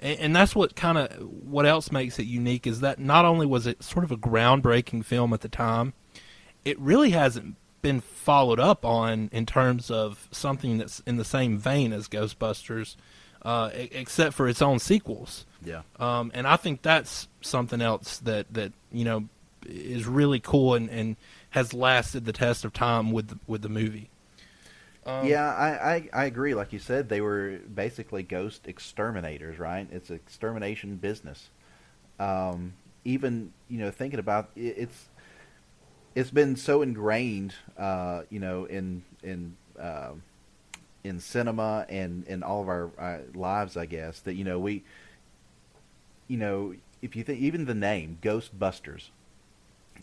and, and that's what kind of what else makes it unique is that not only was it sort of a groundbreaking film at the time, it really hasn't been followed up on in terms of something that's in the same vein as Ghostbusters, uh, except for its own sequels. Yeah. Um, and I think that's something else that, that you know is really cool and, and has lasted the test of time with the, with the movie. Um, yeah, I, I, I agree. Like you said, they were basically ghost exterminators, right? It's extermination business. Um, even you know, thinking about it, it's it's been so ingrained, uh, you know, in in uh, in cinema and in all of our uh, lives, I guess that you know we, you know, if you think even the name Ghostbusters,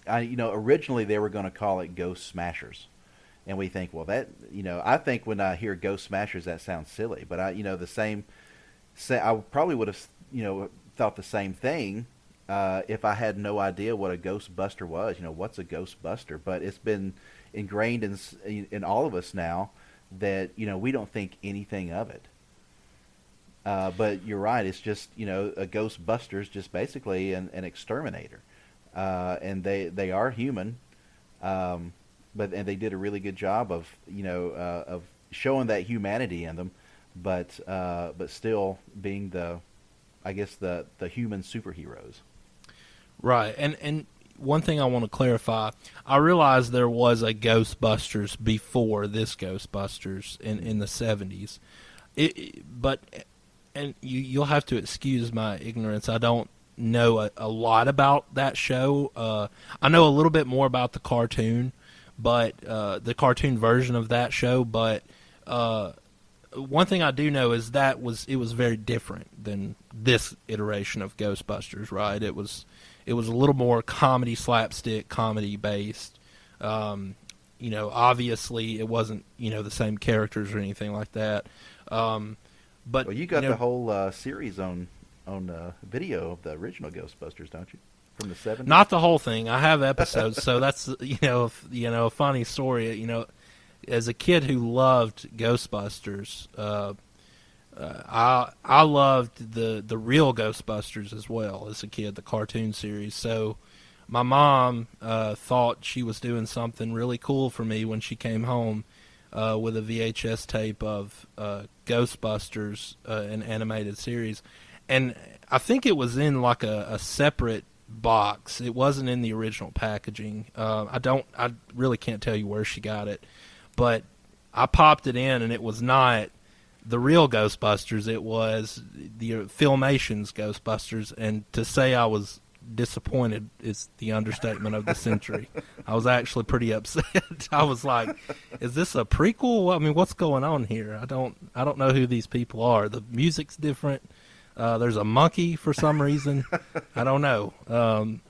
I you know originally they were going to call it Ghost Smashers and we think, well, that you know, I think when I hear Ghost Smashers, that sounds silly, but I, you know, the same, say, I probably would have, you know, thought the same thing uh, if I had no idea what a Ghostbuster was. You know, what's a Ghostbuster? But it's been ingrained in in all of us now that you know we don't think anything of it. Uh, but you're right; it's just you know a Ghostbuster is just basically an, an exterminator, uh, and they they are human. Um, but and they did a really good job of you know uh, of showing that humanity in them, but uh, but still being the, I guess the the human superheroes. Right, and and one thing I want to clarify, I realize there was a Ghostbusters before this Ghostbusters in in the seventies, but and you you'll have to excuse my ignorance. I don't know a, a lot about that show. Uh, I know a little bit more about the cartoon but uh, the cartoon version of that show. But uh, one thing I do know is that was it was very different than this iteration of Ghostbusters. Right? It was it was a little more comedy slapstick comedy based. Um, you know, obviously it wasn't you know the same characters or anything like that. Um, but well, you got you know, the whole uh, series on on uh, video of the original Ghostbusters, don't you? From the 70s? Not the whole thing. I have episodes, so that's you know you know a funny story. You know, as a kid who loved Ghostbusters, uh, uh, I I loved the the real Ghostbusters as well as a kid, the cartoon series. So my mom uh, thought she was doing something really cool for me when she came home uh, with a VHS tape of uh, Ghostbusters, uh, an animated series, and I think it was in like a, a separate box. It wasn't in the original packaging. Uh, I don't. I really can't tell you where she got it, but I popped it in, and it was not the real Ghostbusters. It was the Filmation's Ghostbusters, and to say I was disappointed is the understatement of the century. I was actually pretty upset. I was like, "Is this a prequel? I mean, what's going on here? I don't. I don't know who these people are. The music's different." Uh, there's a monkey for some reason. I don't know. Um,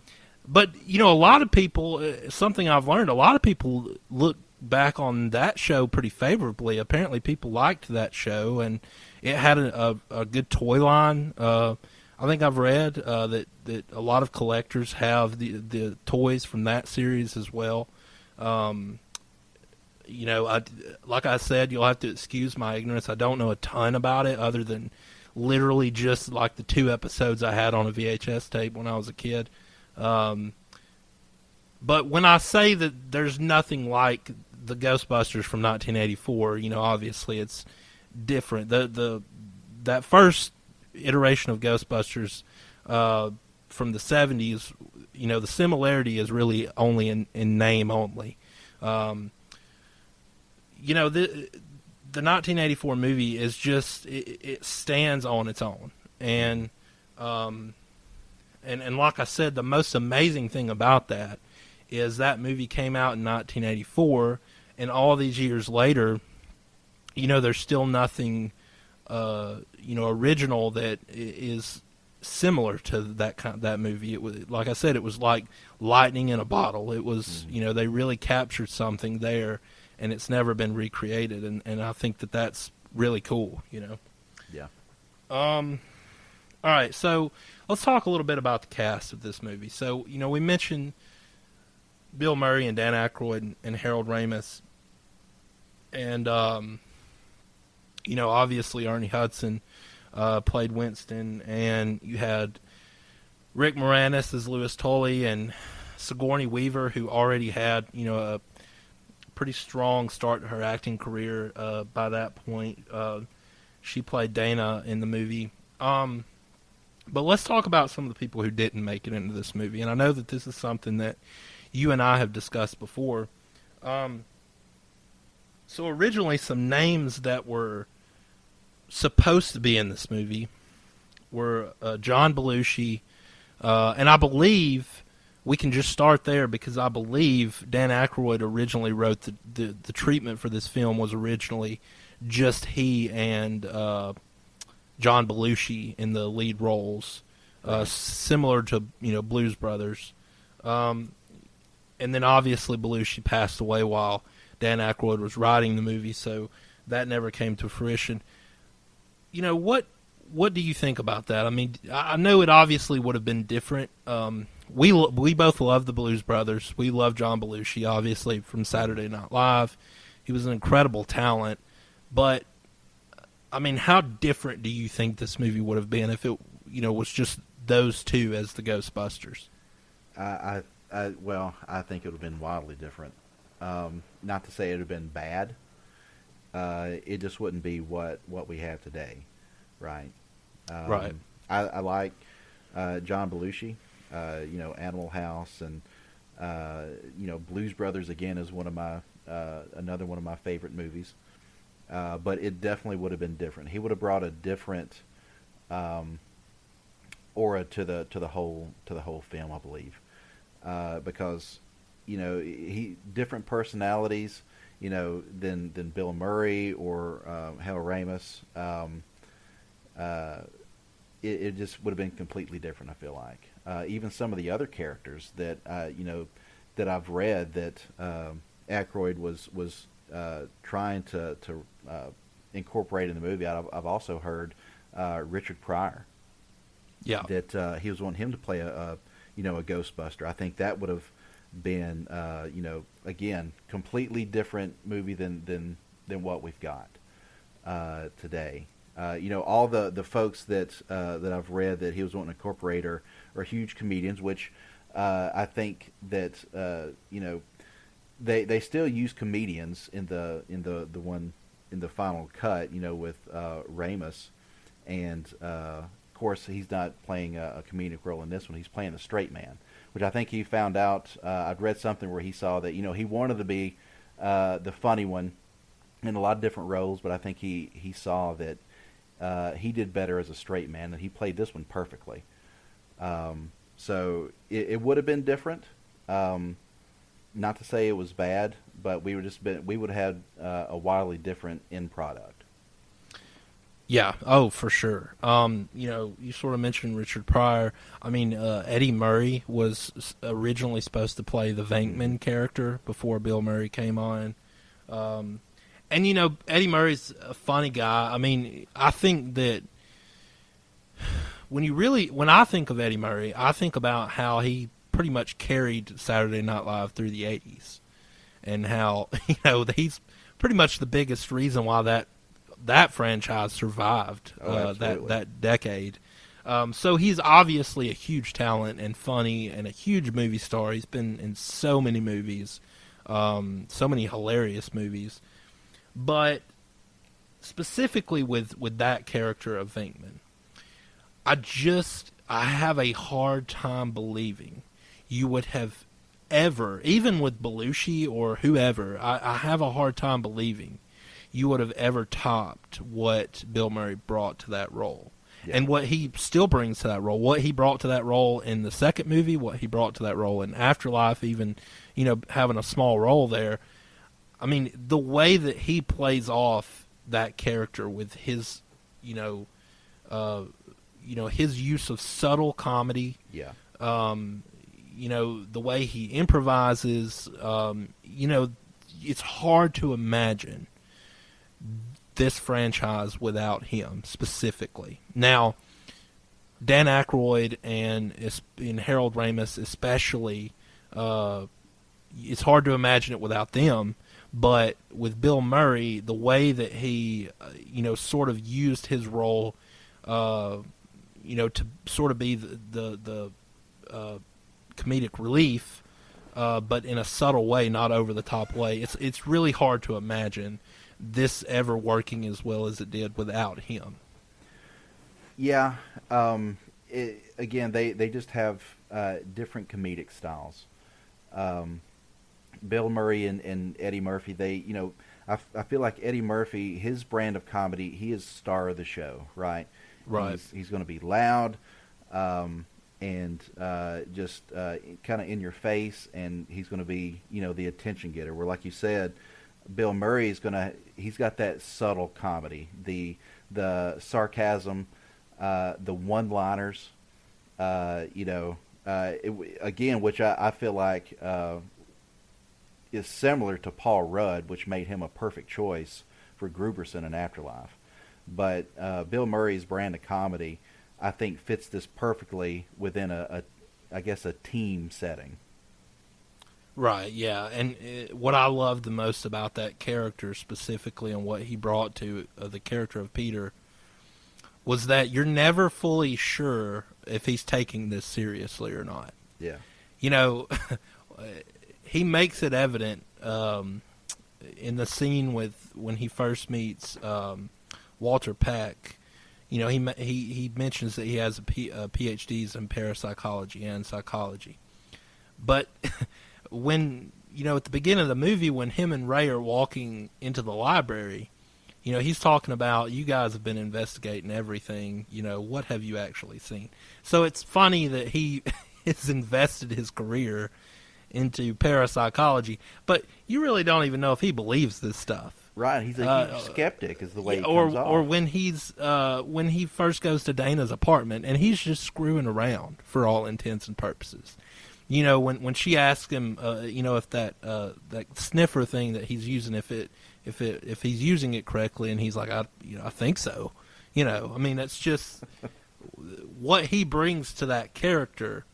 but you know, a lot of people. Uh, something I've learned. A lot of people look back on that show pretty favorably. Apparently, people liked that show, and it had a, a, a good toy line. Uh, I think I've read uh, that that a lot of collectors have the the toys from that series as well. Um, you know, I, like I said, you'll have to excuse my ignorance. I don't know a ton about it other than literally just like the two episodes I had on a VHS tape when I was a kid. Um, but when I say that there's nothing like the Ghostbusters from 1984, you know, obviously it's different. The the that first iteration of Ghostbusters uh, from the 70s, you know, the similarity is really only in, in name only. Um, you know, the the 1984 movie is just it, it stands on its own, and um, and and like I said, the most amazing thing about that is that movie came out in 1984, and all these years later, you know, there's still nothing, uh, you know, original that is similar to that kind that movie. It was like I said, it was like lightning in a bottle. It was, mm-hmm. you know, they really captured something there and it's never been recreated, and and I think that that's really cool. You know. Yeah. Um. All right, so let's talk a little bit about the cast of this movie. So you know we mentioned Bill Murray and Dan Aykroyd and, and Harold Ramis, and um, you know obviously Ernie Hudson uh, played Winston, and you had Rick Moranis as Louis Tully and Sigourney Weaver, who already had you know a pretty strong start to her acting career uh, by that point. Uh, she played Dana in the movie. Um, but let's talk about some of the people who didn't make it into this movie. And I know that this is something that you and I have discussed before. Um, So originally, some names that were supposed to be in this movie were uh, John Belushi, uh, and I believe we can just start there because I believe Dan Aykroyd originally wrote the the, the treatment for this film was originally just he and uh, John Belushi in the lead roles, uh, similar to you know Blues Brothers, um, and then obviously Belushi passed away while Dan Aykroyd was writing the movie, so that never came to fruition. You know what? What do you think about that? I mean, I I know it obviously would have been different. Um, we we both love the Blues Brothers. We love John Belushi, obviously from Saturday Night Live. He was an incredible talent, but I mean, how different do you think this movie would have been if it, you know, was just those two as the Ghostbusters? I, I, I well, I think it would have been wildly different. Um, not to say it would have been bad. Uh, it just wouldn't be what, what we have today, right? Um, Right. I, I like uh, John Belushi. Uh, you know, Animal House and uh, you know Blues Brothers again is one of my uh, another one of my favorite movies. Uh, but it definitely would have been different. He would have brought a different um, aura to the to the whole to the whole film, I believe, uh, because you know he different personalities, you know, than than Bill Murray or um, Hal Ramis. Um, it, it just would have been completely different. I feel like uh, even some of the other characters that uh, you know that I've read that um, Aykroyd was was uh, trying to to uh, incorporate in the movie. I've, I've also heard uh, Richard Pryor Yeah, that uh, he was wanting him to play a, a you know a Ghostbuster. I think that would have been uh, you know again completely different movie than than than what we've got uh, today. Uh, you know all the the folks that uh, that I've read that he was wanting to incorporate are, are huge comedians, which uh, I think that uh, you know they they still use comedians in the in the the one in the final cut. You know with uh, Ramis and uh, of course he's not playing a, a comedic role in this one. He's playing the straight man, which I think he found out. Uh, I'd read something where he saw that you know he wanted to be uh, the funny one in a lot of different roles, but I think he he saw that uh, he did better as a straight man, and he played this one perfectly. Um, so it, it would have been different. Um, not to say it was bad, but we would just been we would have had uh, a wildly different end product. Yeah. Oh, for sure. Um, you know, you sort of mentioned Richard Pryor. I mean, uh, Eddie Murray was originally supposed to play the Venkman character before Bill Murray came on. Um, and you know, Eddie Murray's a funny guy. I mean, I think that when you really, when I think of Eddie Murray, I think about how he pretty much carried Saturday Night Live through the '80s, and how you know he's pretty much the biggest reason why that that franchise survived Oh, uh, that that decade. Um, so he's obviously a huge talent and funny and a huge movie star. He's been in so many movies, um, so many hilarious movies. But specifically with with that character of Venkman, I just I have a hard time believing you would have ever, even with Belushi or whoever, I, I have a hard time believing you would have ever topped what Bill Murray brought to that role. Yeah. And what he still brings to that role, what he brought to that role in the second movie, what he brought to that role in Afterlife, even, you know, having a small role there. I mean, the way that he plays off that character with his, you know, uh, you know, his use of subtle comedy, Yeah. um, you know, the way he improvises, um, you know, it's hard to imagine this franchise without him specifically. Now, Dan Aykroyd and and Harold Ramis especially, uh, it's hard to imagine it without them. But with Bill Murray, the way that he, uh, you know, sort of used his role, uh, you know, to sort of be the the, the uh, comedic relief, uh, but in a subtle way, not over the top way. It's it's really hard to imagine this ever working as well as it did without him. Yeah. Um, it, again, they, they just have uh, different comedic styles. Um, Bill Murray and, and Eddie Murphy, they you know, I, I feel like Eddie Murphy, his brand of comedy, he is star of the show, right? Right. He's, he's going to be loud, um, and uh, just uh, kind of in your face, and he's going to be, you know, the attention getter. Where, like you said, Bill Murray is going to, he's got that subtle comedy, the the sarcasm, uh, the one-liners, uh, you know, uh, it, again, which I, I feel like uh, is similar to Paul Rudd, which made him a perfect choice for Grooberson in Afterlife. But uh, Bill Murray's brand of comedy, I think, fits this perfectly within a, a I guess, a team setting. Right, yeah. And uh, what I loved the most about that character specifically and what he brought to uh, the character of Peter was that you're never fully sure if he's taking this seriously or not. Yeah. You know, he makes it evident um, in the scene with when he first meets um, Walter Peck. You know, he he he mentions that he has a, P, a PhDs in parapsychology and psychology, but when you know at the beginning of the movie when him and Ray are walking into the library, you know he's talking about you guys have been investigating everything. You know what have you actually seen? So it's funny that he has invested his career into parapsychology, but you really don't even know if he believes this stuff. Right. He's a Uh, skeptic, is the way Yeah, he or or when he's uh, when he first goes to Dana's apartment and he's just screwing around for all intents and purposes. You know, when when she asks him, uh, you know, if that uh, that sniffer thing that he's using, if it if it if he's using it correctly, and he's like, I you know, I think so. You know, I mean, that's just what he brings to that character.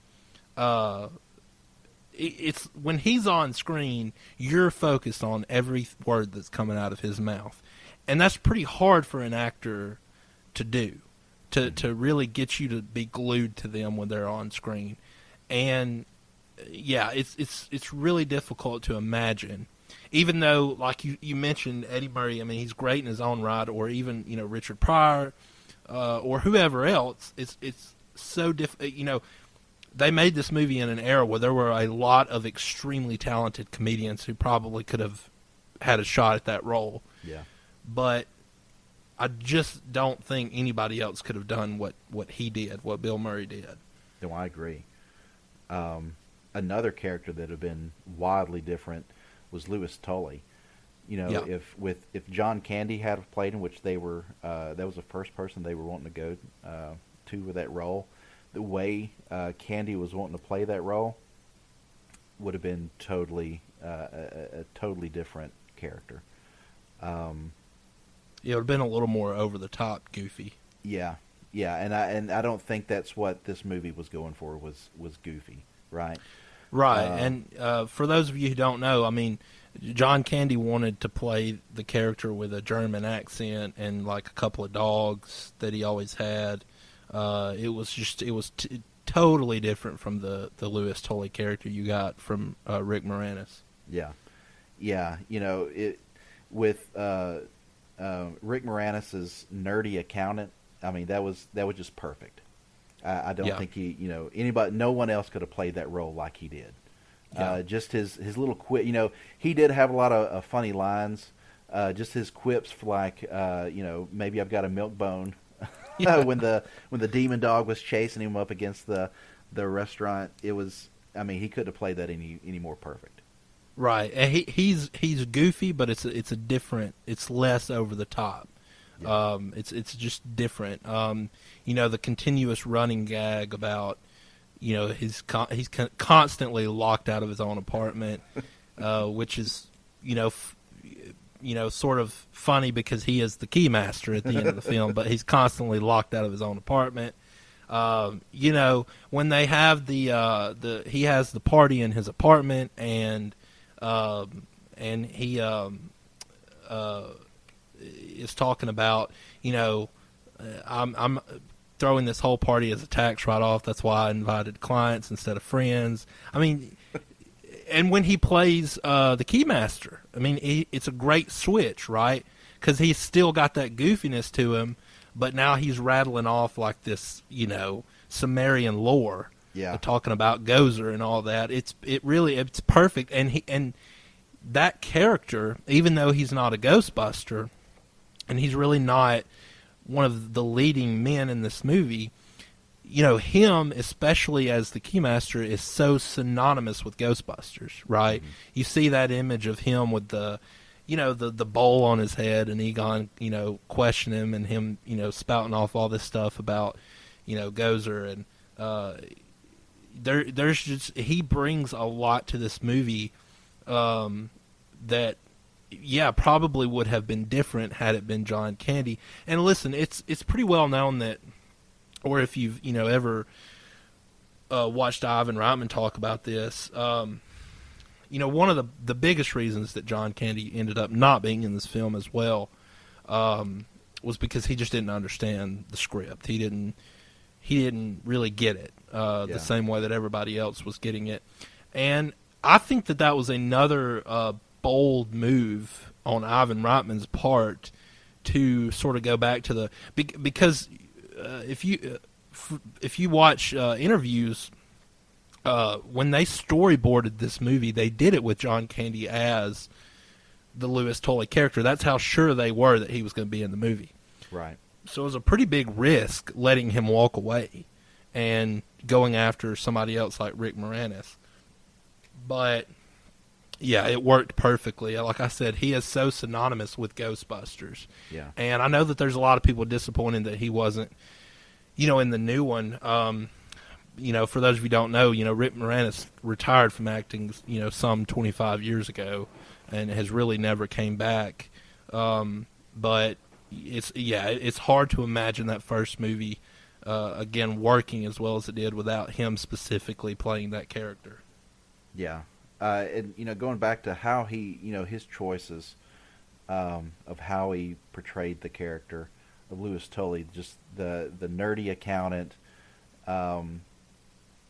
It- it's when he's on screen, you're focused on every word that's coming out of his mouth, and that's pretty hard for an actor to do, to to really get you to be glued to them when they're on screen, and yeah, it's it's it's really difficult to imagine. Even though, like you, you mentioned, Eddie Murray, I mean, he's great in his own right, or even you know Richard Pryor, uh, or whoever else. It's it's so diff. You know, they made this movie in an era where there were a lot of extremely talented comedians who probably could have had a shot at that role. yeah. But I just don't think anybody else could have done what, what he did, what Bill Murray did. No, I agree. Um, another character that had been wildly different was Louis Tully. You know, Yeah. if with if John Candy had played in which they were, uh, that was the first person they were wanting to go uh, to with that role. The way uh, Candy was wanting to play that role would have been totally uh, a, a- totally different character. Um, It would have been a little more over the top, goofy. yeah, yeah, and I and I don't think that's what this movie was going for was was goofy, right? Right, Uh, and uh, for those of you who don't know, I mean, John Candy wanted to play the character with a German accent and like a couple of dogs that he always had. Uh, it was just it was t- totally different from the the Louis Tully character you got from uh, Rick Moranis. Yeah, yeah. You know, it with uh, uh, Rick Moranis's nerdy accountant. I mean, that was that was just perfect. I, I don't Yeah. think he, you know, anybody, no one else could have played that role like he did. Yeah. Uh, just his his little quip. You know, he did have a lot of funny lines. Uh, just his quips, for like, uh, you know, maybe I've got a milk bone. Yeah. when the when the demon dog was chasing him up against the the restaurant, it was. I mean, he couldn't have played that any any more perfect. Right, and he he's he's goofy, but it's a, it's a different. It's less over the top. Yeah. Um, it's it's just different. Um, you know, the continuous running gag about you know his con- he's con- constantly locked out of his own apartment, uh, which is you know. F- you know, sort of funny because he is the keymaster at the end of the film, but he's constantly locked out of his own apartment. Um, you know, when they have the uh, the he has the party in his apartment and um, and he um, uh, is talking about you know uh, I'm I'm throwing this whole party as a tax write off. That's why I invited clients instead of friends. I mean, and when he plays uh, the keymaster, I mean, he, it's a great switch, right? Because he's still got that goofiness to him, but now he's rattling off like this, you know, Sumerian lore, Yeah. Uh, talking about Gozer and all that. It's it really it's perfect, and he and that character, even though he's not a Ghostbuster, and he's really not one of the leading men in this movie, you know, him, especially as the Keymaster, is so synonymous with Ghostbusters, right? Mm-hmm. You see that image of him with the, you know, the the bowl on his head, and Egon, you know, question him, and him, you know, spouting off all this stuff about, you know, Gozer, and uh, there, there's just he brings a lot to this movie, um, that yeah, probably would have been different had it been John Candy. And listen, it's it's pretty well known that or if you've you know ever uh, watched Ivan Reitman talk about this, um, you know one of the the biggest reasons that John Candy ended up not being in this film as well um, was because he just didn't understand the script. He didn't he didn't really get it uh, yeah. the same way that everybody else was getting it, and I think that that was another uh, bold move on Ivan Reitman's part to sort of go back to the because uh, if you uh, if you watch uh, interviews uh, when they storyboarded this movie, they did it with John Candy as the Louis Tully character. That's how sure they were that he was going to be in the movie. Right. So it was a pretty big risk letting him walk away and going after somebody else like Rick Moranis. But yeah, it worked perfectly. Like I said, he is so synonymous with Ghostbusters. Yeah. And I know that there's a lot of people disappointed that he wasn't, you know, in the new one. Um, you know, for those of you who don't know, you know, Rick Moranis retired from acting, you know, some 25 years ago, and has really never came back. Um, but it's yeah, it's hard to imagine that first movie uh, again working as well as it did without him specifically playing that character. Yeah, uh, and you know, going back to how he, you know, his choices um, of how he portrayed the character of Louis Tully, just the the nerdy accountant, um,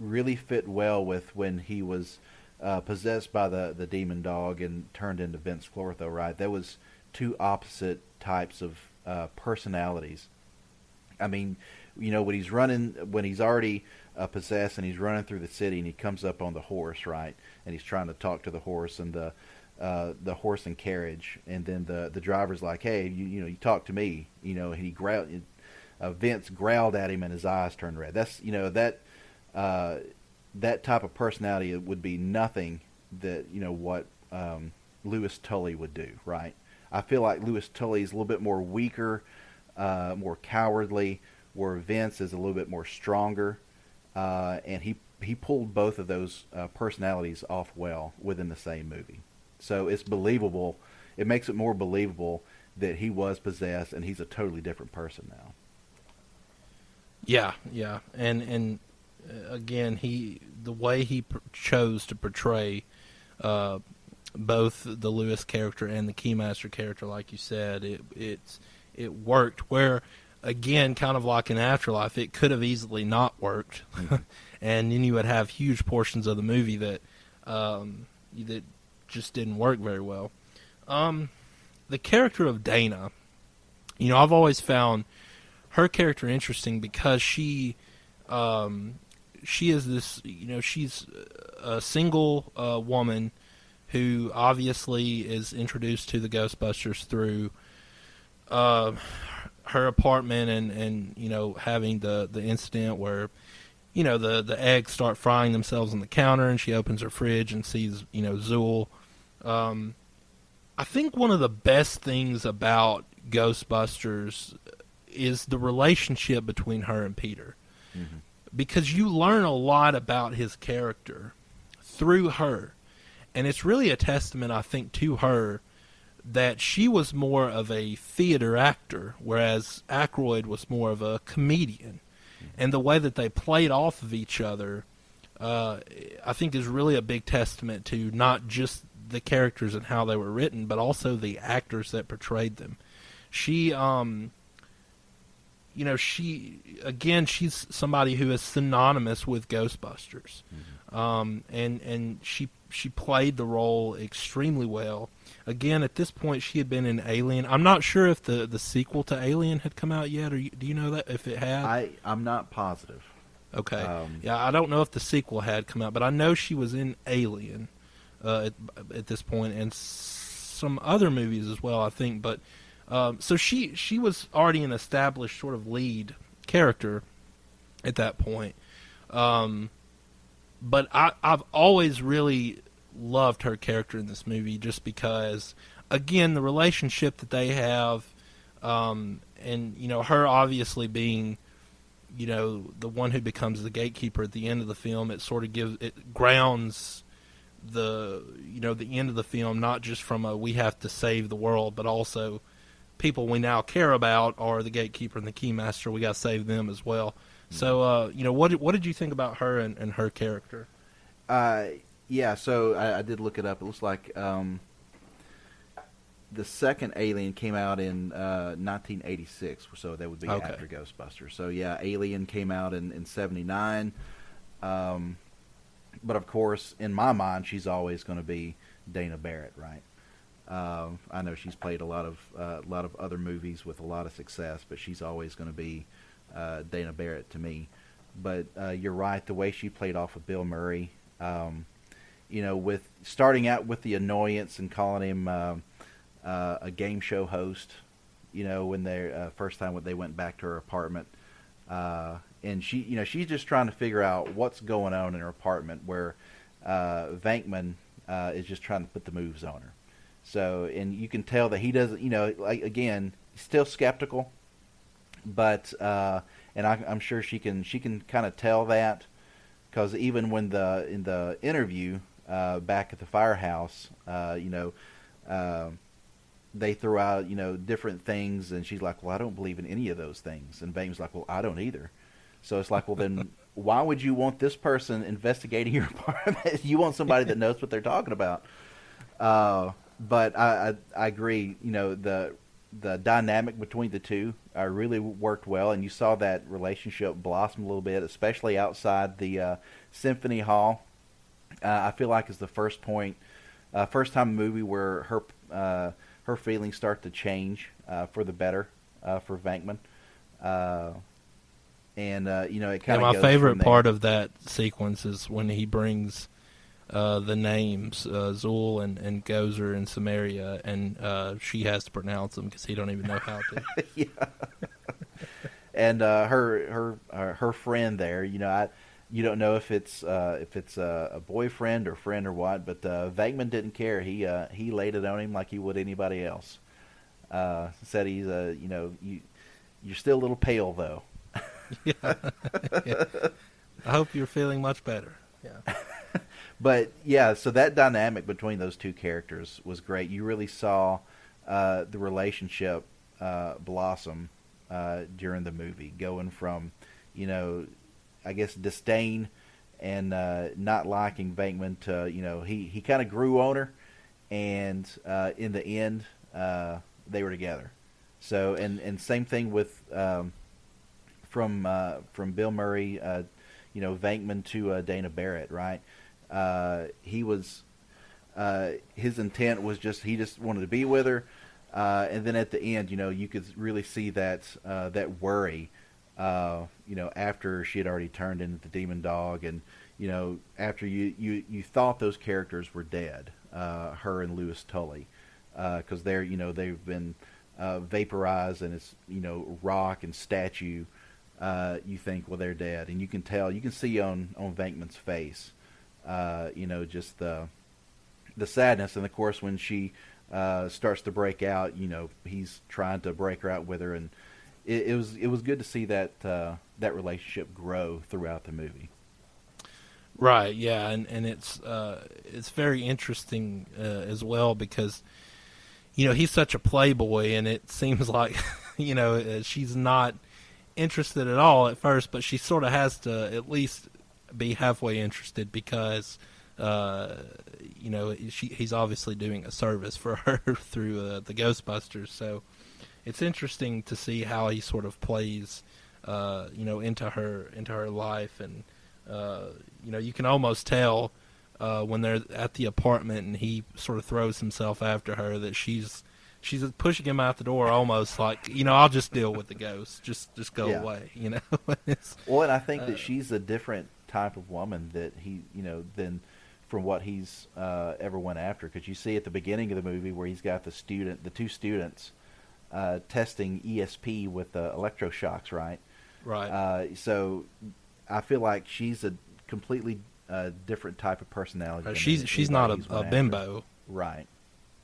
really fit well with when he was uh, possessed by the the demon dog and turned into Vinz Clortho. Right, that was two opposite types of uh, personalities. I mean, you know, when he's running, when he's already uh, possessed and he's running through the city and he comes up on the horse, right? And he's trying to talk to the horse and the uh, the horse and carriage, and then the the driver's like, "Hey, you you know, you talk to me," you know, and he growled. Uh, Vinz growled at him and his eyes turned red. That's you know that uh, that type of personality would be nothing that you know what um, Louis Tully would do, right? I feel like Louis Tully is a little bit more weaker, uh, more cowardly, where Vinz is a little bit more stronger uh, and he he pulled both of those uh, personalities off well within the same movie. So it's believable. It makes it more believable that he was possessed and he's a totally different person now. Yeah, yeah, and and uh, again, he the way he pr- chose to portray uh, both the Louis character and the Keymaster character, like you said, it it's it worked. Where again, kind of like in Afterlife, it could have easily not worked, mm-hmm. and then you would have huge portions of the movie that um, that just didn't work very well. Um, the character of Dana, you know, I've always found her character interesting because she um, she is this, you know, she's a single uh, woman who obviously is introduced to the Ghostbusters through uh, her apartment and and you know having the the incident where you know the the eggs start frying themselves on the counter and she opens her fridge and sees you know Zuul. Um, I think one of the best things about Ghostbusters is the relationship between her and Peter, mm-hmm. because you learn a lot about his character through her, and it's really a testament I think to her that she was more of a theater actor, whereas Aykroyd was more of a comedian. And the way that they played off of each other, uh, I think, is really a big testament to not just the characters and how they were written, but also the actors that portrayed them. She, um, you know, she again, she's somebody who is synonymous with Ghostbusters, mm-hmm. um, and and she she played the role extremely well again, at this point, she had been in Alien. I'm not sure if the, the sequel to Alien had come out yet, or do you know that if it had? I I'm not positive. Okay. Um, yeah, I don't know if the sequel had come out, but I know she was in Alien. uh, at, at this point, and some other movies as well, I think. But um, so she she was already an established sort of lead character at that point. Um, but I, I've always really loved her character in this movie just because, again, the relationship that they have, um, and you know, her obviously being, you know, the one who becomes the gatekeeper at the end of the film. It sort of gives it grounds the you know the end of the film not just from a we have to save the world, but also people we now care about are the gatekeeper and the keymaster. We got to save them as well. So, uh, you know, what what did you think about her and, and her character? Uh, yeah, so I, I, did look it up. It looks like um, the second Alien came out in uh, 1986, so that would be okay. after Ghostbusters. So yeah, Alien came out in in '79. Um, but of course, in my mind, she's always going to be Dana Barrett, right? Um, I know she's played a lot of uh, a lot of other movies with a lot of success, but she's always going to be uh, Dana Barrett to me. But uh, you're right, the way she played off of Bill Murray, um, you know, with starting out with the annoyance and calling him uh, uh, a game show host, you know, when they uh, first time when they went back to her apartment, uh, and she, you know, she's just trying to figure out what's going on in her apartment where uh, Venkman uh, is just trying to put the moves on her. So, and you can tell that he doesn't, you know, like again, still skeptical but and I, am sure she can she can kind of tell that because even when the in the interview uh, back at the firehouse, uh, you know, uh, they throw out you know different things, and she's like, "Well, I don't believe in any of those things," and Bame's like, "Well, I don't either." So it's like, well, then why would you want this person investigating your apartment? you want somebody that knows what they're talking about. Uh, but I, I, I agree. You know the the dynamic between the two uh, really worked well, and you saw that relationship blossom a little bit, especially outside the uh, symphony hall. Uh, I feel like is the first point, uh, first time movie where her uh, her feelings start to change uh, for the better for Venkman. and you know, it kind of. My favorite part of that sequence is when he brings uh, the names uh, Zuul and, and Gozer and Samaria, and uh, she has to pronounce them because he don't even know how to. yeah. and uh, her her uh, her friend there, you know, I you don't know if it's uh, if it's a, a, boyfriend or friend or what, but uh, Venkman didn't care. He uh, he laid it on him like he would anybody else. Uh, said he's a you know you you're still a little pale though. yeah. yeah. I hope you're feeling much better. Yeah but yeah, so that dynamic between those two characters was great. You really saw uh, the relationship uh, blossom uh, during the movie, going from, you know, I guess disdain and uh, not liking Venkman to, you know, he, he kind of grew on her, and uh, in the end, uh, they were together. So, and, and same thing with um, from from Bill Murray, you know, Venkman to Dana Barrett, right? Uh, he was uh, his intent was just he just wanted to be with her, uh, and then at the end, you know, you could really see that uh, that worry, uh, you know, after she had already turned into the demon dog, and you know, after you you you thought those characters were dead, uh, her and Louis Tully, because they're you know they've been vaporized and it's you know rock and statue. you think well they're dead, and you can tell you can see on on Venkman's face uh, you know, just the the sadness, and of course when she uh, starts to break out, you know, he's trying to break her out with her, and it, it was it was good to see that uh, that relationship grow throughout the movie. Right. Yeah, and and it's uh, it's very interesting uh, as well because you know he's such a playboy, and it seems like you know uh, she's not interested at all at first, but she sort of has to at least be halfway interested because uh, you know she, he's obviously doing a service for her through uh, the Ghostbusters. So it's interesting to see how he sort of plays uh, you know into her into her life, and uh, you know you can almost tell. Uh, when they're at the apartment and he sort of throws himself after her, that she's she's pushing him out the door almost like you know I'll just deal with the ghost just just go yeah. away you know well and I think uh, that she's a different type of woman that he, you know, than from what he's uh, ever went after. Because you see at the beginning of the movie where he's got the student, the two students, uh, testing ESP with uh, electroshocks, right? Right. Uh, so I feel like she's a completely uh, different type of personality. Uh, she's she's not a, a bimbo. right?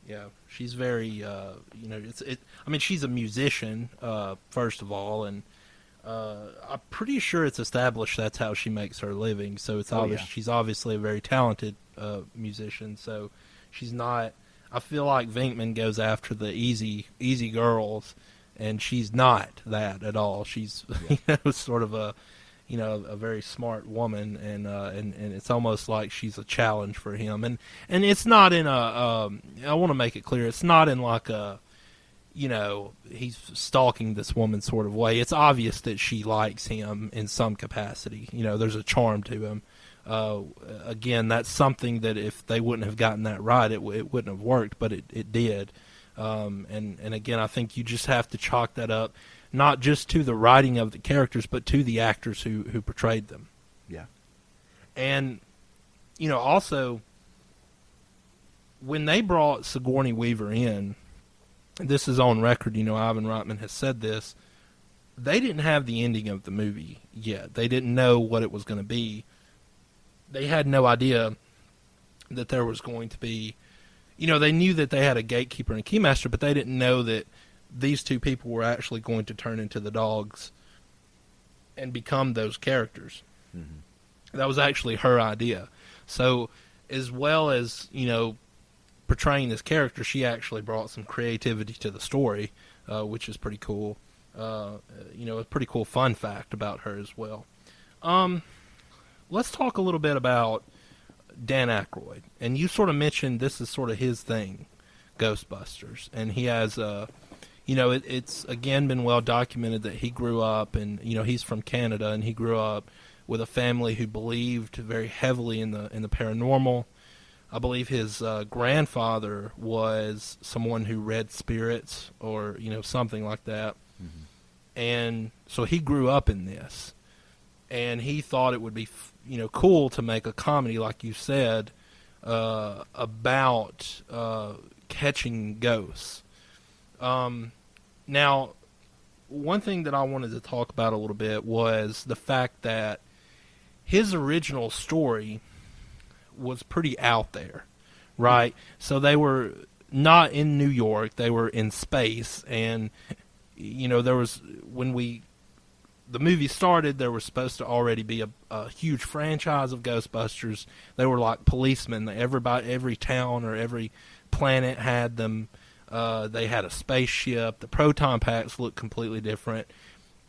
Yeah, she's very. Uh, you know, it's it. I mean, she's a musician uh, first of all, and uh, I'm pretty sure it's established that's how she makes her living. So it's Oh, obvious yeah. she's obviously a very talented uh, musician. So she's not. I feel like Venkman goes after the easy easy girls, and she's not that at all. She's you know sort of a you know a very smart woman, and uh, and and it's almost like she's a challenge for him. And and it's not in a. Um, I want to make it clear. It's not in like a you know, he's stalking this woman sort of way. It's obvious that she likes him in some capacity. You know, there's a charm to him. Uh, again, that's something that if they wouldn't have gotten that right, it, it wouldn't have worked, but it, it did. Um, and, and again, I think you just have to chalk that up, not just to the writing of the characters, but to the actors who, who portrayed them. Yeah. And, you know, also, when they brought Sigourney Weaver in, this is on record, you know, Ivan Reitman has said this. They didn't have the ending of the movie yet. They didn't know what it was going to be. They had no idea that there was going to be, you know, they knew that they had a gatekeeper and a keymaster, but they didn't know that these two people were actually going to turn into the dogs and become those characters. That was actually her idea. So, as well as, you know, portraying this character, she actually brought some creativity to the story, uh, which is pretty cool. Uh, you know, a pretty cool fun fact about her as well. Um, let's talk a little bit about Dan Aykroyd, and you sort of mentioned this is sort of his thing, Ghostbusters, and he has uh, you know, it, it's again been well documented that he grew up, and you know, he's from Canada, and he grew up with a family who believed very heavily in the in the paranormal. I believe his uh, grandfather was someone who read spirits or you know something like that, and so he grew up in this, and he thought it would be f- you know cool to make a comedy like you said uh, about uh, catching ghosts. Um, now, one thing that I wanted to talk about a little bit was the fact that his original story was pretty out there, right? So they were not in New York; they were in space, and you know there was when we the movie started, there was supposed to already be a, a huge franchise of Ghostbusters. They were like policemen. Everybody, every town or every planet had them. Uh, they had a spaceship. The proton packs looked completely different.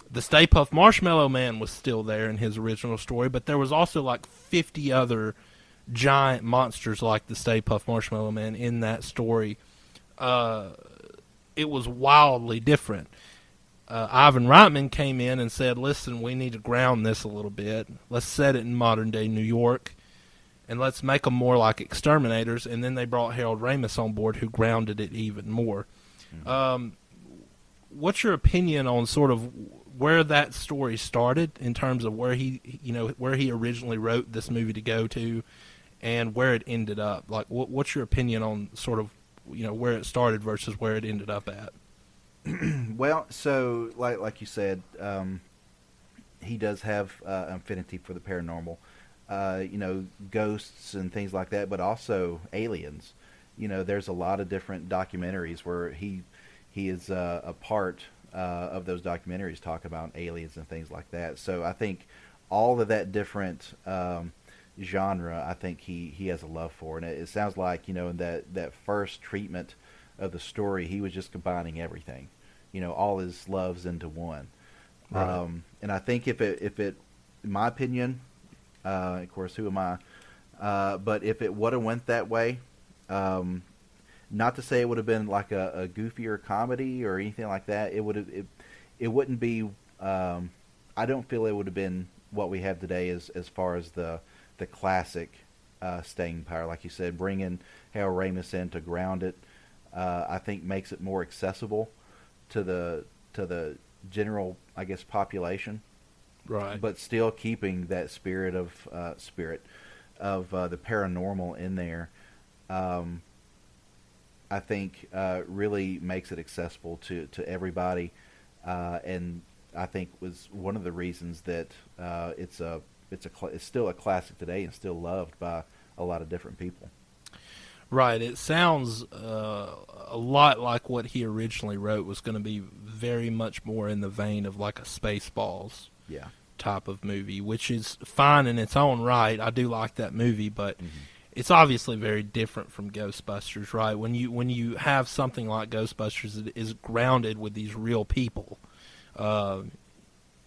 The Stay Puft Marshmallow Man was still there in his original story, but there was also like 50 other giant monsters like the Stay Puft Marshmallow Man in that story. Uh, it was wildly different. Uh, Ivan Reitman came in and said, "Listen, we need to ground this a little bit. Let's set it in modern day New York, and let's make them more like exterminators." And then they brought Harold Ramis on board, who grounded it even more. Um, what's your opinion on sort of where that story started in terms of where he, you know, where he originally wrote this movie to go to, and where it ended up? Like, what, what's your opinion on sort of, you know, where it started versus where it ended up at? Well, so like like you said, um, he does have uh, affinity for the paranormal. Uh, you know, ghosts and things like that, but also aliens. You know, there's a lot of different documentaries where he he is uh, a part uh, of those documentaries talk about aliens and things like that. So I think all of that different um, genre, I think he, he has a love for, and it, it sounds like you know in that that first treatment of the story, he was just combining everything, you know, all his loves into one. Right. Um, and I think if it if it, in my opinion, uh, of course, who am I? Uh, but if it would have went that way, um, not to say it would have been like a, a goofier comedy or anything like that. It would have it, it wouldn't be. Um, I don't feel it would have been what we have today as as far as the the classic uh, staying power, like you said, bringing Harold Ramis in to ground it. Uh, I think makes it more accessible to the to the general, I guess, population Right. but still keeping that spirit of uh, spirit, of uh, the paranormal in there, um, I think uh, really makes it accessible to to everybody, uh, and I think was one of the reasons that uh, it's a it's a it's still a classic today and still loved by a lot of different people. Right. It sounds uh, a lot like what he originally wrote was going to be very much more in the vein of like a Spaceballs Yeah. type of movie, which is fine in its own right. I do like that movie, but Mm-hmm. it's obviously very different from Ghostbusters, right? When you when you have something like Ghostbusters that is grounded with these real people, uh,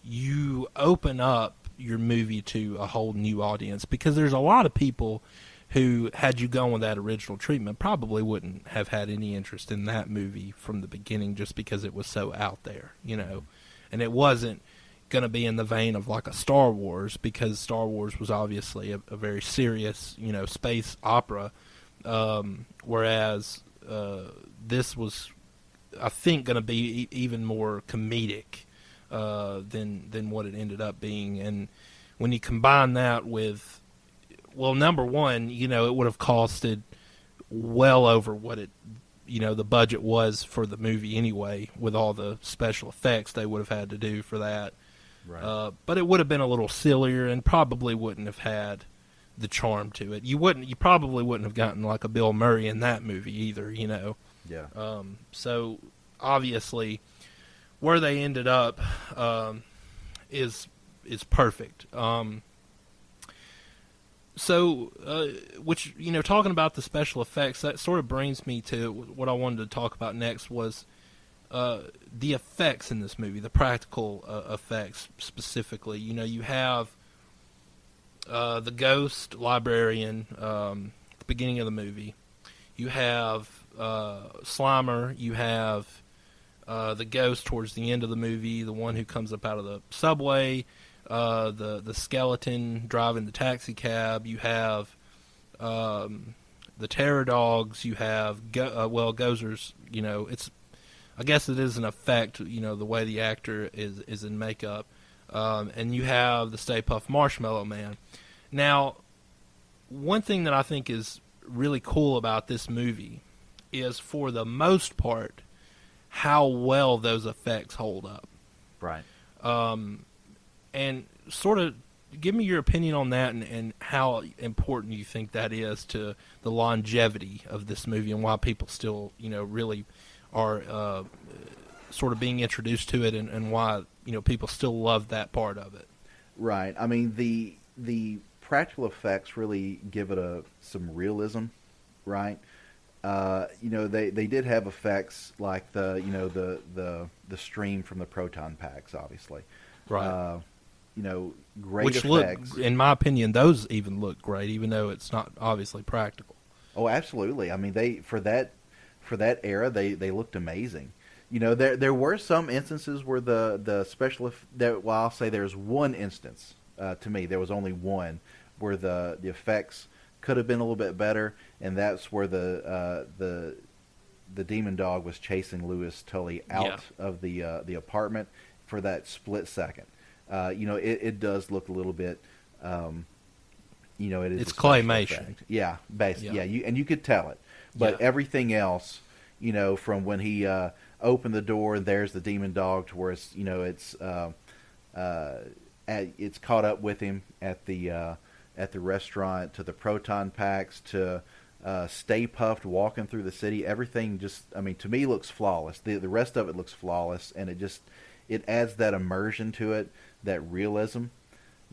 you open up your movie to a whole new audience because there's a lot of people who, had you gone with that original treatment, probably wouldn't have had any interest in that movie from the beginning just because it was so out there, you know, and it wasn't going to be in the vein of like a Star Wars because Star Wars was obviously a, a very serious, you know, space opera, um, whereas uh, this was, I think, going to be e- even more comedic uh, than than what it ended up being. And when you combine that with, well, number one, you know, it would have costed well over what it, you know, the budget was for the movie anyway, with all the special effects they would have had to do for that. Right. Uh, but it would have been a little sillier and probably wouldn't have had the charm to it. You wouldn't. You probably wouldn't have gotten like a Bill Murray in that movie either. You know. yeah. Um, so obviously, where they ended up um, is is perfect. Um, so, uh, which you know, talking about the special effects, that sort of brings me to what I wanted to talk about next was uh, the effects in this movie, the practical uh, effects specifically. You know, you have uh, the ghost librarian um, at the beginning of the movie. You have uh, Slimer. You have uh, the ghost towards the end of the movie, the one who comes up out of the subway. Uh, the the skeleton driving the taxi cab. You have um, the terror dogs. You have go- uh, well Gozer's. You know, it's I guess it is an effect. You know, the way the actor is is in makeup. Um, and you have the Stay Puft Marshmallow Man. Now, one thing that I think is really cool about this movie is, for the most part, how well those effects hold up. Right. Um, and sort of give me your opinion on that and, and how important you think that is to the longevity of this movie and why people still, you know, really are uh, sort of being introduced to it and, and why, you know, people still love that part of it. Right. I mean the the practical effects really give it a some realism, right? Uh, you know they, they did have effects like the you know the the the stream from the proton packs, obviously. Right. Uh, you know, great Which effects. look, in my opinion, those even look great, even though it's not obviously practical. Oh, absolutely. I mean, they for that for that era, they they looked amazing. You know, there there were some instances where the the special there. Well, I'll say there's one instance uh, to me. There was only one where the the effects could have been a little bit better, and that's where the uh, the the demon dog was chasing Louis Tully out of the uh, the apartment for that split second. Uh, you know, it, it does look a little bit. Um, you know, it is It's claymation. effect. Yeah, basically, Yeah. yeah. You and you could tell it, but Yeah. everything else, you know, from when he uh, opened the door and there's the demon dog to where it's, you know, it's uh, uh, at, it's caught up with him at the uh, at the restaurant to the proton packs to uh, Stay Puft walking through the city. Everything just, I mean, to me looks flawless. The the rest of it looks flawless, and it just it adds that immersion to it, that realism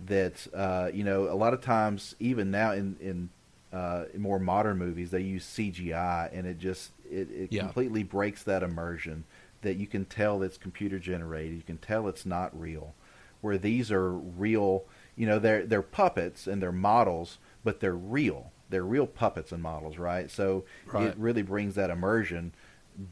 that uh, you know a lot of times even now in in, uh, in more modern movies they use CGI and it just it, it Yeah. completely breaks that immersion that you can tell it's computer generated you can tell it's not real where these are real you know they're they're puppets and they're models but they're real they're real puppets and models right so Right. it really brings that immersion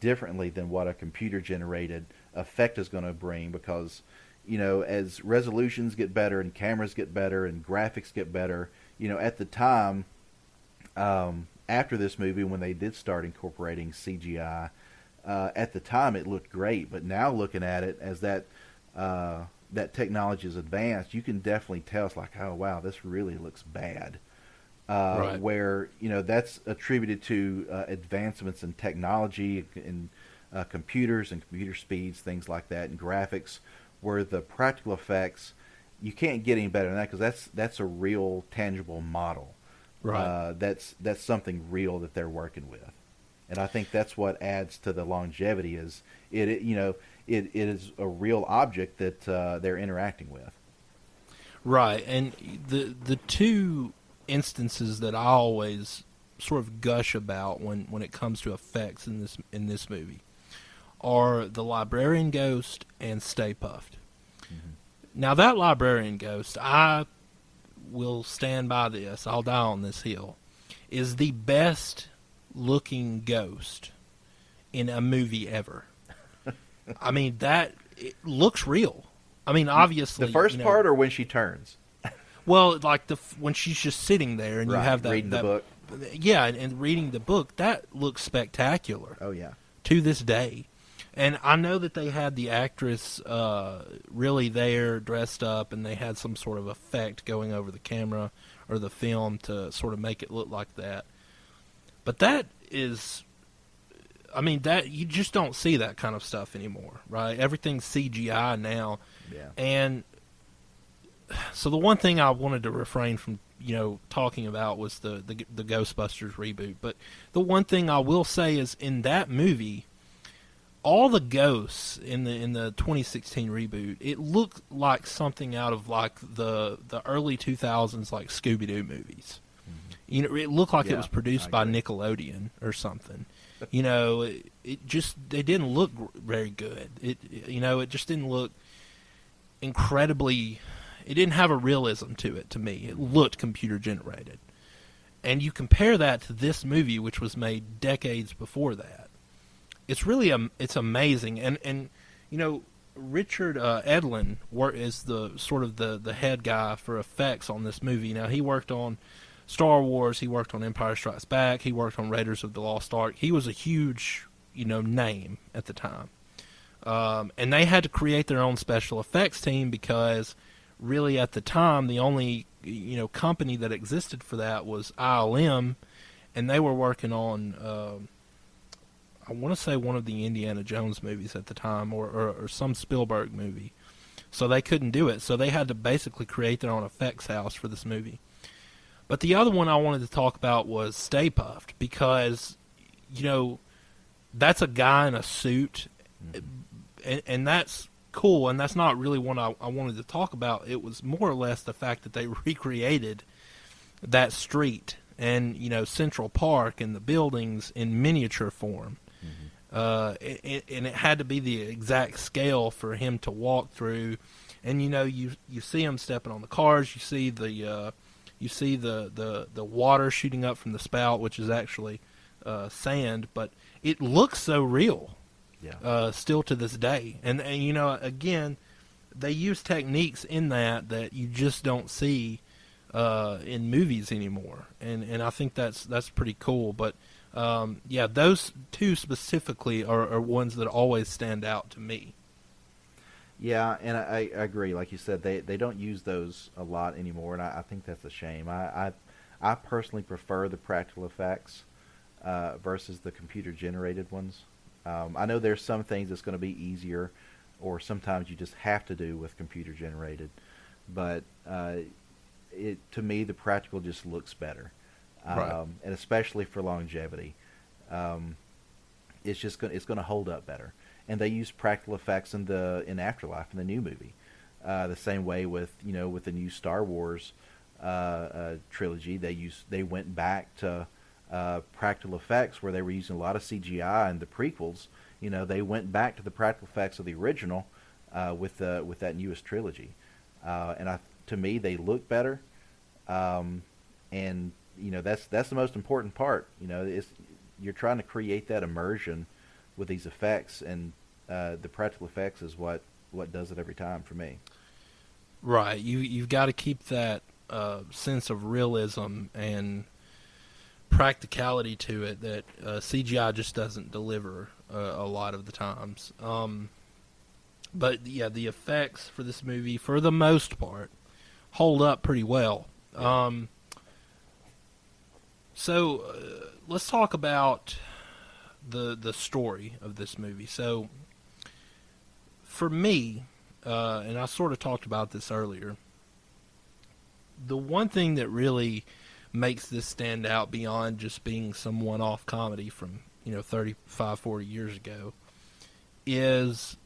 differently than what a computer generated effect is going to bring because you know as resolutions get better and cameras get better and graphics get better you know at the time um, after this movie when they did start incorporating CGI uh, at the time it looked great but now looking at it as that uh, that technology is advanced you can definitely tell it's like oh wow this really looks bad uh, Right. where you know that's attributed to uh, advancements in technology and uh, computers and computer speeds, things like that, and graphics. Where the practical effects, you can't get any better than that because that's that's a real tangible model. Right. Uh, that's that's something real that they're working with, and I think that's what adds to the longevity. Is it, it you know it, it is a real object that uh, they're interacting with. Right, and the the two instances that I always sort of gush about when, when it comes to effects in this in this movie are the librarian ghost and Stay Puft. Mm-hmm. Now that librarian ghost, I will stand by this. I'll die on this hill. Is the best looking ghost in a movie ever. I mean that it looks real. I mean, obviously The first you know- part, or when she turns, well, like the when she's just sitting there and you have that, reading the book. Yeah, and, and reading the book that looks spectacular oh yeah, to this day. And I know that they had the actress uh, really there, dressed up, and they had some sort of effect going over the camera or the film to sort of make it look like that. But that is, I mean, that you just don't see that kind of stuff anymore, right? Everything's CGI now, yeah. and so the one thing I wanted to refrain from, you know, talking about was the, the the Ghostbusters reboot. But the one thing I will say is in that movie, all the ghosts in the in the 2016 reboot, it looked like something out of like the the early 2000s like Scooby Doo movies. Mm-hmm. You know, it looked like Yeah, it was produced by. Nickelodeon or something. You know, it, it just they didn't look very good. It you know, it just didn't look incredibly it didn't have a realism to it to me. It looked computer generated. And you compare that to this movie which was made decades before that. It's really um, it's amazing and and you know Richard uh, Edlund is the sort of the the head guy for effects on this movie. Now he worked on Star Wars, he worked on Empire Strikes Back, he worked on Raiders of the Lost Ark. He was a huge, you know, name at the time. Um, and they had to create their own special effects team because really at the time the only you know company that existed for that was ILM and they were working on um I want to say one of the Indiana Jones movies at the time or, or, or some Spielberg movie. So they couldn't do it. So they had to basically create their own effects house for this movie. But the other one I wanted to talk about was Stay Puft because, you know, that's a guy in a suit, mm-hmm. and, and that's cool. And that's not really what I, I wanted to talk about. It was more or less the fact that they recreated that street and you know Central Park and the buildings in miniature form. Uh, it, it, and it had to be the exact scale for him to walk through. And you know, you you see him stepping on the cars. You see the uh, you see the, the, the water shooting up from the spout, which is actually uh, sand, but it looks so real Yeah. uh, still to this day. And and you know, again, they use techniques in that that you just don't see uh, in movies anymore. And and I think that's that's pretty cool. But um, yeah, those two specifically are, are ones that always stand out to me. Yeah, and I, I agree. Like you said, they they don't use those a lot anymore, and I, I think that's a shame. I, I I personally prefer the practical effects uh, versus the computer generated ones. Um, I know there's some things that's going to be easier, or sometimes you just have to do with computer generated, but uh, it to me the practical just looks better, um, Right. and especially for longevity. Um, it's just going it's going to hold up better. And they use practical effects in the in Afterlife in the new movie, uh, the same way with you know with the new Star Wars uh, uh, trilogy. They use they went back to uh, practical effects where they were using a lot of CGI in the prequels. You know they went back to the practical effects of the original uh, with the with that newest trilogy, uh, and I, to me they look better. Um, and you know that's that's the most important part. You know, it's you're trying to create that immersion with these effects, and uh, the practical effects is what what does it every time for me. Right. You you've got to keep that uh, sense of realism and practicality to it that uh, CGI just doesn't deliver uh, a lot of the times. Um, but yeah, the effects for this movie, for the most part, hold up pretty well. Um, So uh, let's talk about the the story of this movie. So for me, uh, and I sort of talked about this earlier, the one thing that really makes this stand out beyond just being some one-off comedy from you know 35 40 years ago is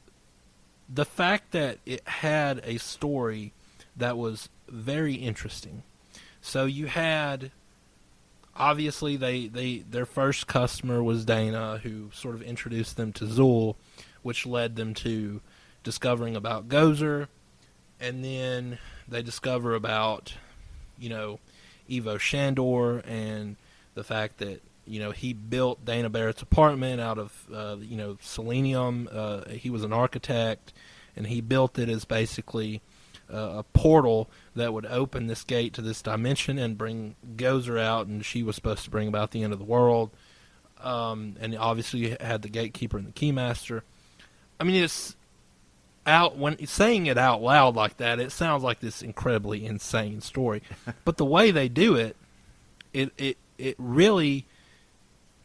the fact that it had a story that was very interesting so you had obviously they, they their first customer was Dana who sort of introduced them to Zuul which led them to discovering about Gozer and then they discover about you know Ivo Shandor and the fact that you know he built Dana Barrett's apartment out of uh, you know selenium. Uh, he was an architect, and he built it as basically uh, a portal that would open this gate to this dimension and bring Gozer out, and she was supposed to bring about the end of the world. Um, and obviously you had the gatekeeper and the keymaster. I mean, it's out when saying it out loud like that. It sounds like this incredibly insane story, but the way they do it, it it it really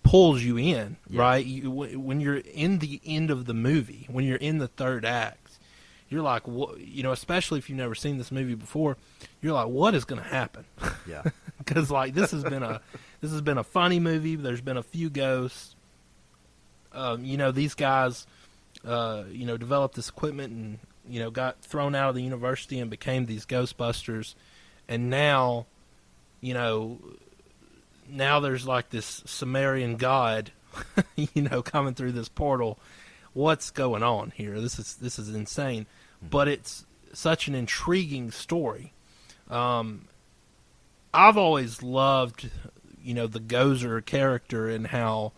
pulls you in, Yeah. right? You, when you're in the end of the movie, when you're in the third act, you're like, what? You know, especially if you've never seen this movie before, you're like, what is going to happen? Yeah. because like this has been a this has been a funny movie. There's been a few ghosts. Um, you know, these guys, uh, you know, developed this equipment and you know got thrown out of the university and became these Ghostbusters, and now, you know, now there's like this Sumerian god, you know, coming through this portal. What's going on here? This is this is insane, but it's such an intriguing story. Um, I've always loved, you know, the Gozer character and how,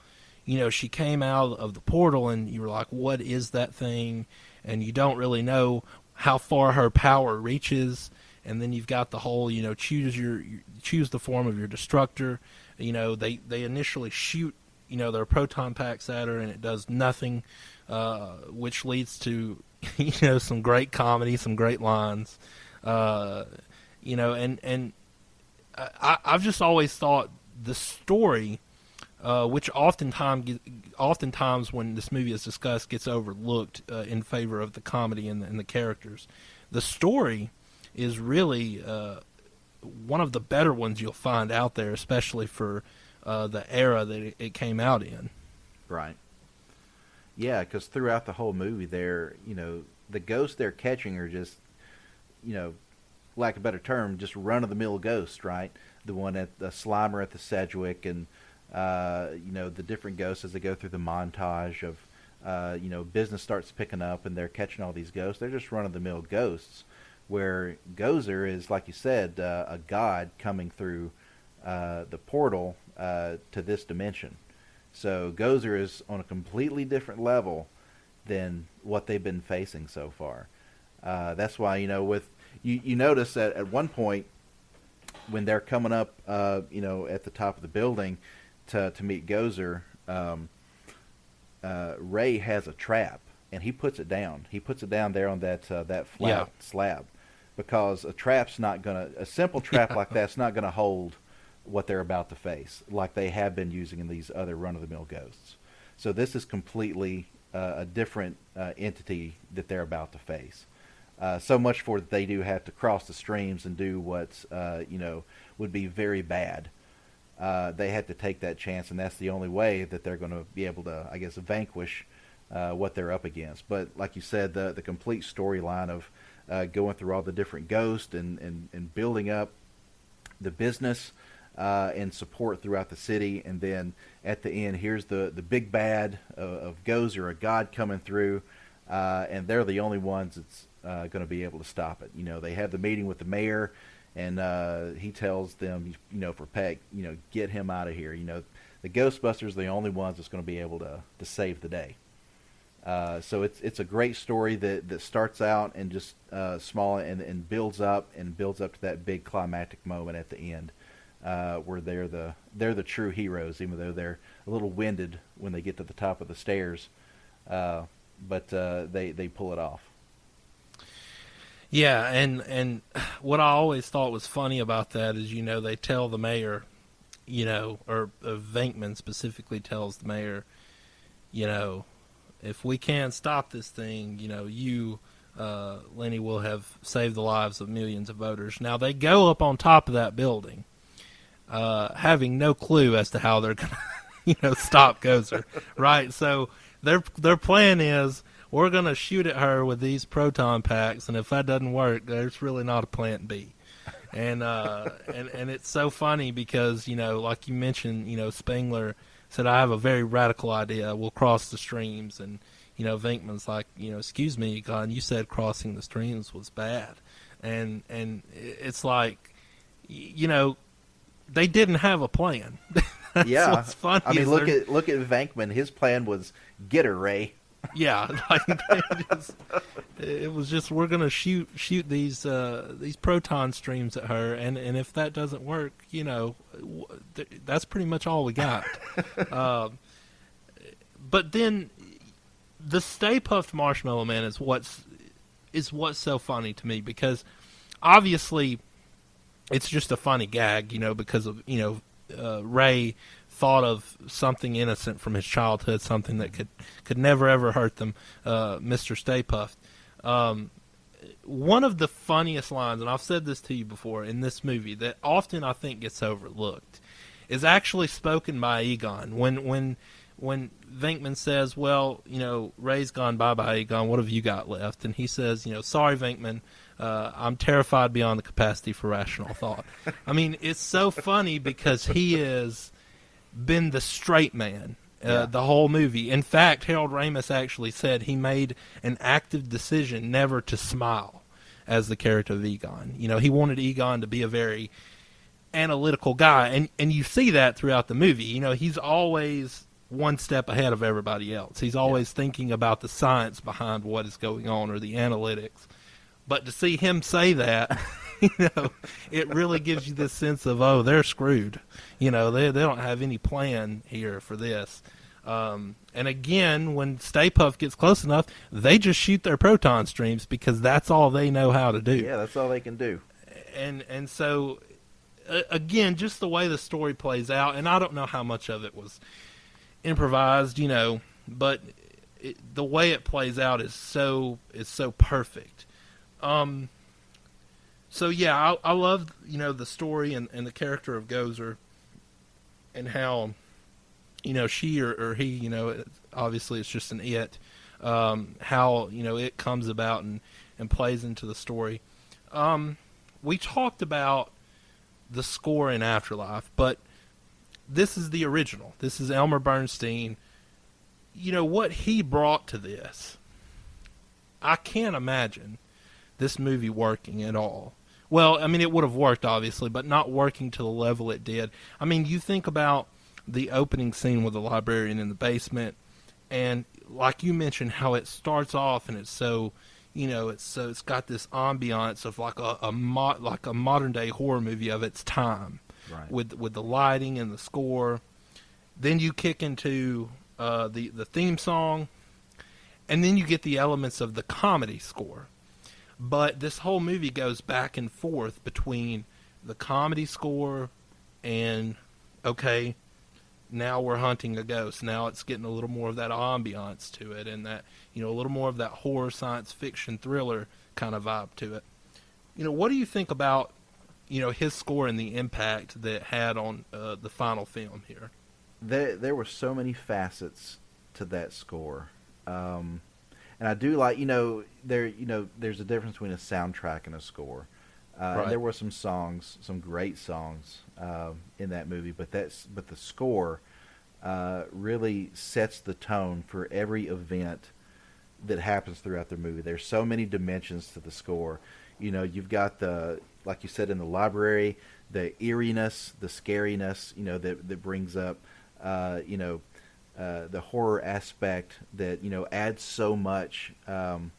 you know, she came out of the portal and you were like, what is that thing? And you don't really know how far her power reaches. And then you've got the whole, you know, choose your choose the form of your destructor. You know, they they initially shoot, you know, their proton packs at her and it does nothing, uh, which leads to, you know, some great comedy, some great lines. Uh, you know, and and I, I've just always thought the story, uh, which oftentimes oftentimes when this movie is discussed gets overlooked uh, in favor of the comedy and the, and the characters. The story is really uh, one of the better ones you'll find out there, especially for uh, the era that it, it came out in. Right. Yeah, because throughout the whole movie, they're you know the ghosts they're catching are just you know, lack of a better term, just run of the mill ghosts, right? The one at the Slimer at the Sedgewick, and uh, you know the different ghosts as they go through the montage of uh, you know business starts picking up and they're catching all these ghosts. They're just run of the mill ghosts. Where Gozer is, like you said, uh, a god coming through uh, the portal uh, to this dimension. So Gozer is on a completely different level than what they've been facing so far. Uh, that's why you know with you, you notice that at one point when they're coming up, uh, you know, at the top of the building to to meet Gozer, um, uh, Ray has a trap and he puts it down. He puts it down there on that uh, that flat Yeah. slab because a trap's not gonna a simple trap like that's not gonna hold what they're about to face like they have been using in these other run of the mill ghosts. So this is completely uh, a different uh, entity that they're about to face. Uh, so much for that they do have to cross the streams and do what uh, you know would be very bad. Uh, they had to take that chance, and that's the only way that they're going to be able to, I guess, vanquish uh, what they're up against. But like you said, the the complete storyline of going through all the different ghosts and, and, and building up the business uh, and support throughout the city, and then at the end, here's the the big bad of, of Gozer, a god coming through, uh, and they're the only ones that's uh, going to be able to stop it. You know, they have the meeting with the mayor, and uh, he tells them, you know, for Peck, you know, get him out of here. You know, the Ghostbusters are the only ones that's going to be able to to save the day. Uh, so it's it's a great story that, that starts out and just uh, small and, and builds up and builds up to that big climactic moment at the end, uh, where they're the they're the true heroes, even though they're a little winded when they get to the top of the stairs, uh, but uh, they they pull it off. Yeah, and and what I always thought was funny about that is, you know, they tell the mayor, you know, or uh, Venkman specifically tells the mayor, you know, if we can't stop this thing, you know, you, uh, Lenny, will have saved the lives of millions of voters. Now they go up on top of that building, uh, having no clue as to how they're going to, you know, stop Gozer, right? So their their plan is we're going to shoot at her with these proton packs, and if that doesn't work, there's really not a plan B. And uh, and and it's so funny because you know, like you mentioned, you know, Spengler said, "I have a very radical idea. We'll cross the streams." And you know, Venkman's like, you know, "Excuse me, God, you said crossing the streams was bad," and and it's like, you know, they didn't have a plan. Yeah, funny. I mean, look they're- at look at Venkman. His plan was get her, Ray. yeah, like just, it was just we're gonna shoot shoot these uh, these proton streams at her, and, and if that doesn't work, you know, th- that's pretty much all we got. um, but then the Stay Puft Marshmallow Man is what's is what's so funny to me because obviously it's just a funny gag, you know, because of you know uh, Ray thought of something innocent from his childhood, something that could could never ever hurt them, uh, Mr. Stay Puft. Um, one of the funniest lines, and I've said this to you before in this movie, that often I think gets overlooked, is actually spoken by Egon when when when Venkman says, "Well, you know, Ray's gone bye bye, Egon. What have you got left?" And he says, "You know, sorry, Venkman." Uh, I'm terrified beyond the capacity for rational thought. I mean, it's so funny because he has been the straight man uh, Yeah. the whole movie. In fact, Harold Ramis actually said he made an active decision never to smile as the character of Egon. You know, he wanted Egon to be a very analytical guy, and and you see that throughout the movie. You know, he's always one step ahead of everybody else. He's always thinking about the science behind what is going on or the analytics. But to see him say that, you know, it really gives you this sense of oh, they're screwed. You know, they they don't have any plan here for this. Um, and again, when Stay Puft gets close enough, they just shoot their proton streams because that's all they know how to do Yeah, that's all they can do. and and so uh, again just the way the story plays out and i don't know how much of it was improvised you know but it, the way it plays out is so is so perfect um so yeah i, I love you know the story and, and the character of gozer and how you know she or, or he you know obviously it's just an it um how you know it comes about and and plays into the story um we talked about the score in Afterlife, but this is the original. This is Elmer Bernstein. You know what he brought to this. I can't imagine this movie working at all. Well, I mean, it would have worked obviously, but not working to the level it did. I mean, you think about the opening scene with the librarian in the basement, and like you mentioned, how it starts off and it's so you know, it's so it's got this ambiance of like a, a mo- like a modern day horror movie of its time, Right. with with the lighting and the score. Then you kick into uh, the the theme song, and then you get the elements of the comedy score. But this whole movie goes back and forth between the comedy score and okay, now we're hunting a ghost. Now it's getting a little more of that ambiance to it, and that you know a little more of that horror science fiction thriller kind of vibe to it. You know, what do you think about you know his score and the impact that had on uh, the final film here? there there were so many facets to that score, um, and I do like you know there you know there's a difference between a soundtrack and a score. Uh, Right. there were some songs, some great songs um in that movie, but that's but the score uh, really sets the tone for every event that happens throughout the movie. There's so many dimensions to the score. You know, you've got the like you said in the library, the eeriness, the scariness. You know that that brings up, uh, you know, uh, the horror aspect that you know adds so much um,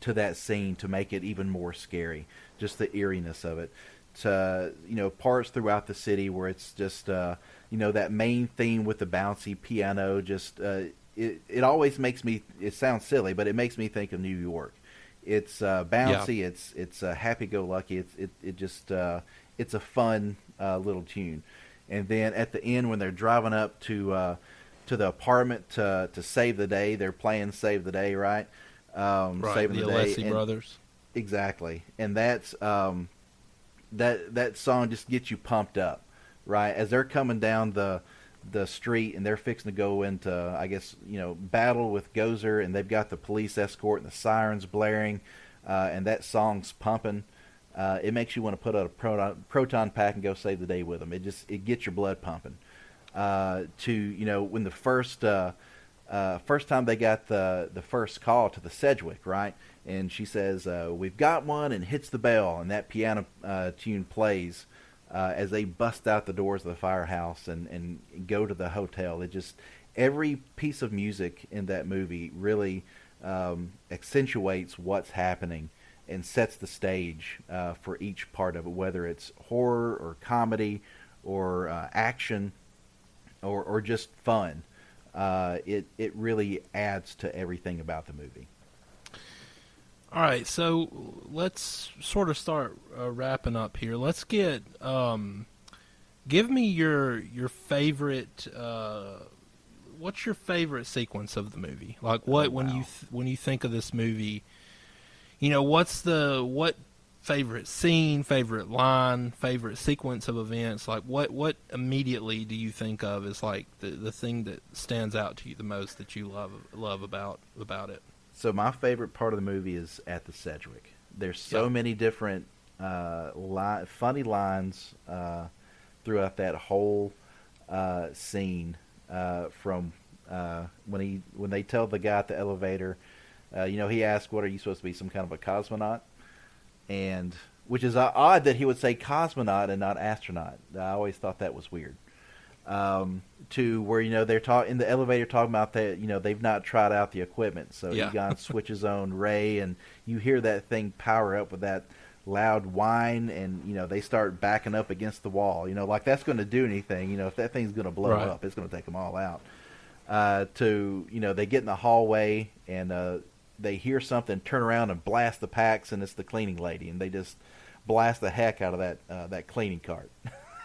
to that scene to make it even more scary. Just the eeriness of it. To you know parts throughout the city where it's just uh, you know that main theme with the bouncy piano. Just uh, it it always makes me. It sounds silly, but it makes me think of New York. It's uh, bouncy. It's it's uh, happy go lucky. It's it it just uh, it's a fun uh, little tune. and then at the end when they're driving up to uh, to the apartment to to save the day, they're playing "Save the Day," right? Um, right, saving the, the, day. Alessi and- brothers. Exactly, and that's um, that that song just gets you pumped up, right? As they're coming down the the street and they're fixing to go into, I guess you know, battle with Gozer, and they've got the police escort and the sirens blaring, uh, and that song's pumping. Uh, it makes you want to put out a proton, proton pack and go save the day with them. It just it gets your blood pumping. Uh, to you know when the first uh, uh, first time they got the the first call to the Sedgewick, right? And she says, uh, "We've got one," and hits the bell, and that piano uh, tune plays as they bust out the doors of the firehouse and and go to the hotel. It just every piece of music in that movie really um, accentuates what's happening and sets the stage for each part of it, whether it's horror or comedy or action or or just fun. Uh, it it really adds to everything about the movie. All right, so let's sort of start uh, wrapping up here. Let's get um, give me your your favorite. Uh, what's your favorite sequence of the movie? Like what Oh, when you th- when you think of this movie, you know what's the what favorite scene, favorite line, favorite sequence of events? Like what what immediately do you think of as like the the thing that stands out to you the most that you love love about about it? So my favorite part of the movie is at the Sedgewick. There's so Yeah. many different uh, li- funny lines uh, throughout that whole uh, scene. Uh, from uh, when he when they tell the guy at the elevator, uh, you know, he asks, "What are you supposed to be? Some kind of a cosmonaut?" And which is uh, odd that he would say cosmonaut and not astronaut. I always thought that was weird. Um, to where you know they're talking in the elevator talking about that you know they've not tried out the equipment, so Yeah. Egon switches on Ray, and you hear that thing power up with that loud whine, and you know they start backing up against the wall. You know, like that's going to do anything. You know, if that thing's going to blow Right. up, it's going to take them all out. Uh, to you know, they get in the hallway and uh, they hear something, turn around and blast the packs, and it's the cleaning lady, and they just blast the heck out of that uh, that cleaning cart.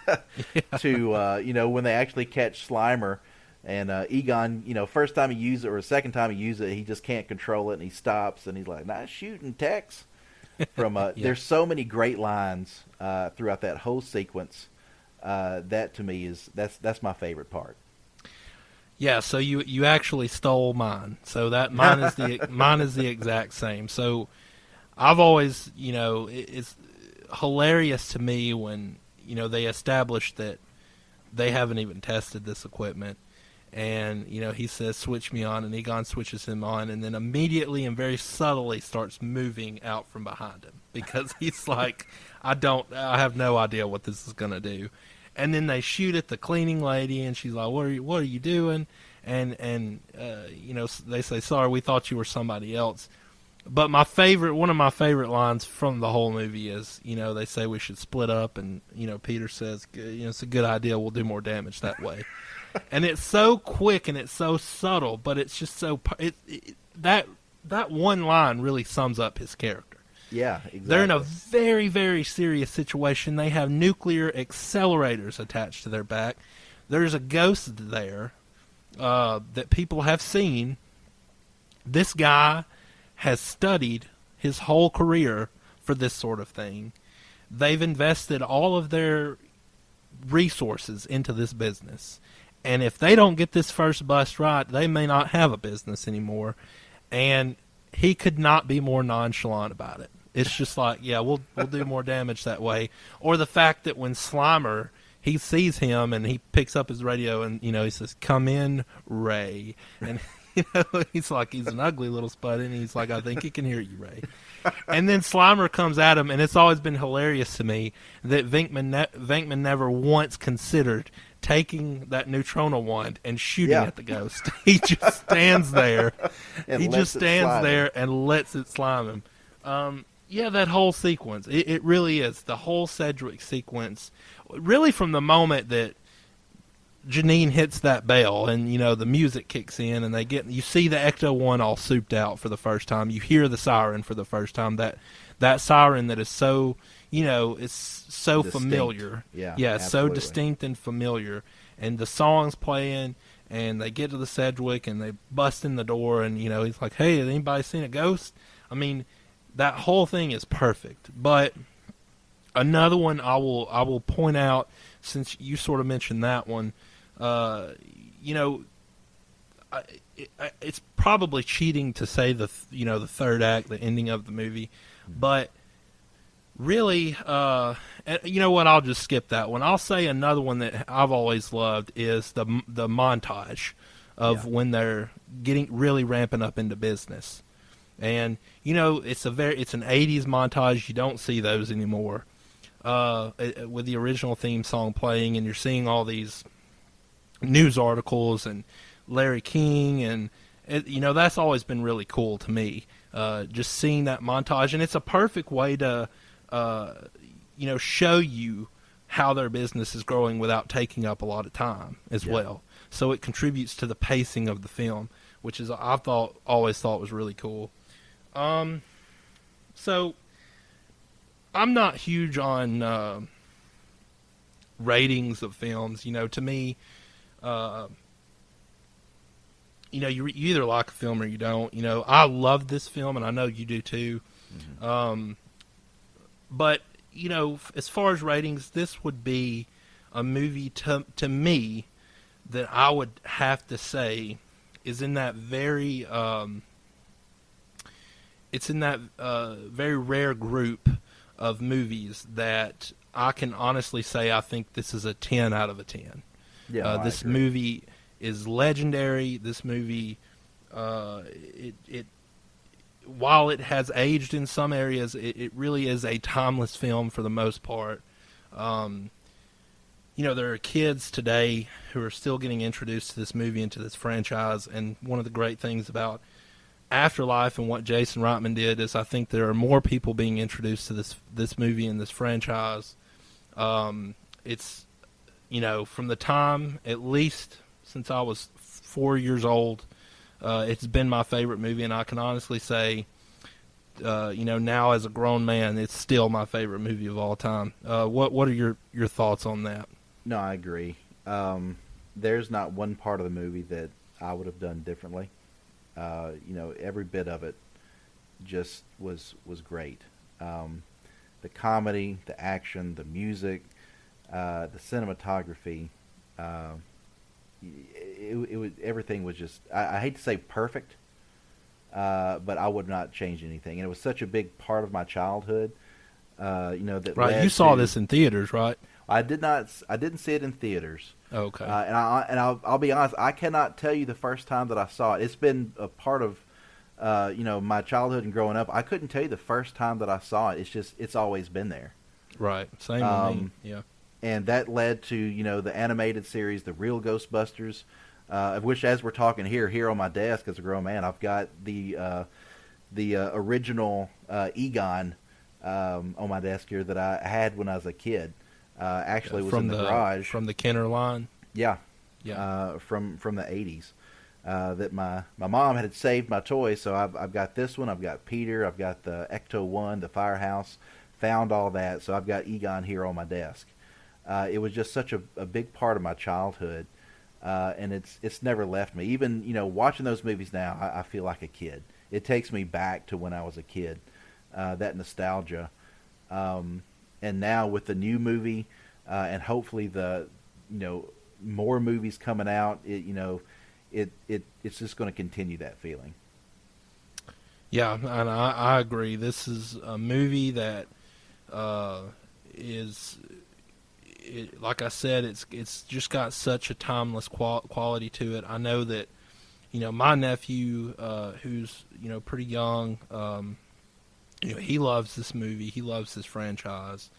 to uh, you know when they actually catch Slimer and uh, Egon, you know, first time he uses it or second time he uses it, he just can't control it and he stops and he's like, "Nice shooting, Tex." From uh, Yeah. there's so many great lines uh, throughout that whole sequence. Uh, that to me is that's that's my favorite part. Yeah, so you you actually stole mine. So that mine is the mine is the exact same. So I've always, you know, it, it's hilarious to me when you know they establish that they haven't even tested this equipment, and you know he says switch me on, and Egon switches him on, and then immediately and very subtly starts moving out from behind him because he's like, I don't, I have no idea what this is gonna do and then they shoot at the cleaning lady and she's like what are you what are you doing? And and uh, you know they say sorry we thought you were somebody else. But my favorite one of my favorite lines from the whole movie is you know they say we should split up and you know peter says you know it's a good idea we'll do more damage that way. And it's so quick and it's so subtle but it's just so it, it that that one line really sums up his character Yeah, exactly. they're in a very, very serious situation. They have nuclear accelerators attached to their back. There's a ghost there uh, that people have seen. This guy has studied his whole career for this sort of thing. They've invested all of their resources into this business. And if they don't get this first bust right, they may not have a business anymore. And he could not be more nonchalant about it. It's just like, yeah, we'll we'll do more damage that way. Or the fact that when Slimer he sees him and he picks up his radio and you know he says, "Come in, Ray," and you know he's like he's an ugly little spud and he's like, "I think he can hear you, Ray." and then Slimer comes at him, and it's always been hilarious to me that Venkman ne- Venkman never once considered taking that neutrona wand and shooting Yeah. at the ghost. he just stands there. He just stands there and lets it slime him. Um, yeah, that whole sequence. It, it really is the whole Sedgewick sequence. Really, from the moment that Janine hits that bell and you know the music kicks in and they get you see the Ecto one all souped out for the first time. You hear the siren for the first time. That that siren that is so you know, it's so Distinct. familiar. Yeah, yeah, so distinct and familiar. And the songs playing, and they get to the Sedgewick, and they bust in the door, and you know, he's like, "Hey, has anybody seen a ghost?" I mean, that whole thing is perfect. But another one I will I will point out since you sort of mentioned that one, uh, you know, I, it, I- it's probably cheating to say the th- you know the third act, the ending of the movie, but really, uh, you know what? I'll just skip that one. I'll say another one that I've always loved is the the montage of Yeah. when they're getting really ramping up into business. And you know, it's a very it's an '80s montage. You don't see those anymore. Uh, with the original theme song playing, and you're seeing all these news articles and Larry King, and it, you know that's always been really cool to me. Uh, just seeing that montage, and it's a perfect way to, uh, you know, show you how their business is growing without taking up a lot of time as Yeah. well. So it contributes to the pacing of the film, which is I thought always thought was really cool. Um, so I'm not huge on uh, ratings of films. You know, to me, uh, you know, you, you either like a film or you don't. You know, I love this film, and I know you do too. Um, but you know, f- as far as ratings, this would be a movie to to me that I would have to say is in that very um, it's in that uh, very rare group of movies that I can honestly say I think this is a ten out of a ten. Yeah, uh, this movie is legendary. This movie, uh, it it while it has aged in some areas, it, it really is a timeless film for the most part. Um, you know, there are kids today who are still getting introduced to this movie and to this franchise, and one of the great things about Afterlife and what Jason Reitman did is I think there are more people being introduced to this this movie and this franchise. Um, it's you know from the time at least since I was four years old, uh, it's been my favorite movie, and I can honestly say, uh, you know, now as a grown man, it's still my favorite movie of all time. Uh, what what are your your thoughts on that? No, I agree. Um, there's not one part of the movie that I would have done differently. Uh, you know, every bit of it just was was great. Um, the comedy, the action, the music, uh, the cinematography. Uh, it, it was everything was just. I, I hate to say perfect, uh, but I would not change anything. And it was such a big part of my childhood. Uh, you know that Right, you saw to- this in theaters, right? I did not. I didn't see it in theaters. Okay. Uh, and I and I'll, I'll be honest, I cannot tell you the first time that I saw it. It's been a part of, uh, you know, my childhood and growing up. I couldn't tell you the first time that I saw it. It's just it's always been there, right. Same with me. um, Yeah. and that led to you know the animated series, the Real Ghostbusters, uh, of which as we're talking here, here on my desk as a grown man, I've got the uh, the uh, original uh, Egon um, on my desk here that I had when I was a kid. Uh, actually, was from in the, garage from the Kenner line. Yeah, Yeah. uh, from from the '80s. Uh, that my my mom had saved my toys, so I've I've got this one. I've got Peter. I've got the Ecto One, the Firehouse. Found all that, so I've got Egon here on my desk. Uh, it was just such a, a big part of my childhood, uh, and it's it's never left me. Even you know watching those movies now, I, I feel like a kid. It takes me back to when I was a kid. Uh, that nostalgia, um, and now with the new movie, uh, and hopefully the you know more movies coming out, it you know it it it's just going to continue that feeling. Yeah, and I, I agree. This is a movie that uh, is, it, like I said, it's it's just got such a timeless qual- quality to it. I know that, you know, my nephew, uh, who's you know pretty young, um, you know, he loves this movie. He loves this franchise,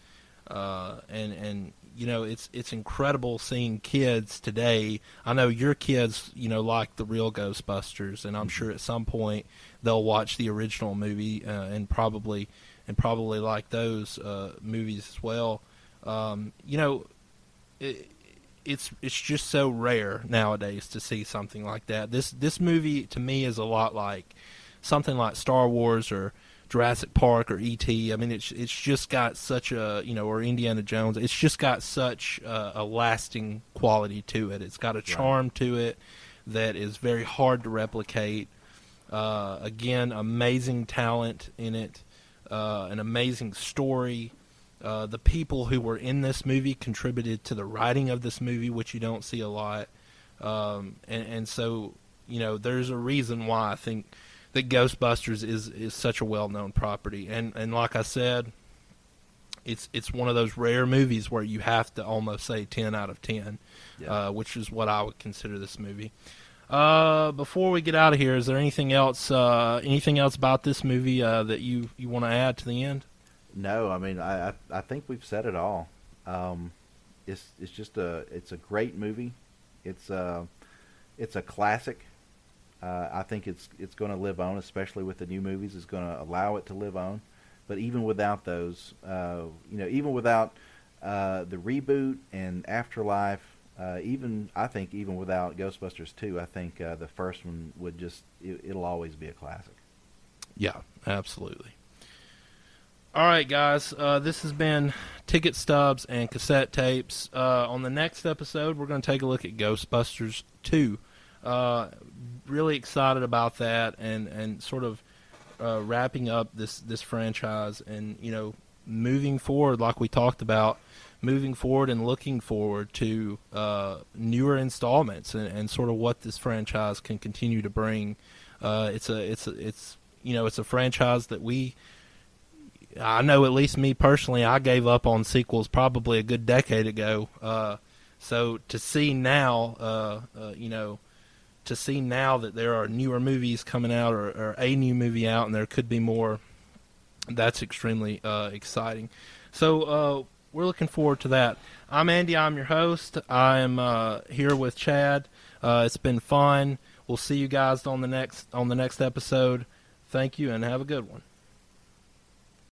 uh, and and you know, it's it's incredible seeing kids today. I know your kids, you know, like the real Ghostbusters, and I'm sure at some point they'll watch the original movie uh, and probably and probably like those uh, movies as well. Um, you know, it, it's it's just so rare nowadays to see something like that. This this movie to me is a lot like something like Star Wars or Jurassic Park or ET. I mean, it's it's just got such a you know, or Indiana Jones. It's just got such a, a lasting quality to it. It's got a charm to it that is very hard to replicate. Uh, again, amazing talent in it, uh, an amazing story. Uh, the people who were in this movie contributed to the writing of this movie, which you don't see a lot. Um, and, and so, you know, there's a reason why I think that Ghostbusters is is such a well known property. And and like I said, it's it's one of those rare movies where you have to almost say ten out of ten, uh, which is what I would consider this movie. Uh, before we get out of here, is there anything else uh, anything else about this movie uh, that you you want to add to the end? No, I mean I, I I think we've said it all. Um, it's it's just a it's a great movie. It's a it's a classic. Uh, I think it's it's going to live on, especially with the new movies. It's going to allow it to live on. But even without those, uh, you know, even without uh, the reboot and Afterlife, uh, even I think even without Ghostbusters two, I think uh, the first one would just it, it'll always be a classic. Yeah, absolutely. All right, guys. Uh, this has been ticket stubs and cassette tapes. On the next episode, we're going to take a look at Ghostbusters 2. Really excited about that, and and sort of uh, wrapping up this this franchise, and you know, moving forward, like we talked about, moving forward and looking forward to uh, newer installments, and, and sort of what this franchise can continue to bring. Uh, it's a it's a, it's you know it's a franchise that we I know at least me personally, I gave up on sequels probably a good decade ago. Uh, so to see now, uh, uh, you know, to see now that there are newer movies coming out or, or a new movie out, and there could be more, that's extremely uh, exciting. So uh, we're looking forward to that. I'm Andy. I'm your host. I am uh, here with Chad. it's been fun. We'll see you guys on the next on the next episode. Thank you and have a good one.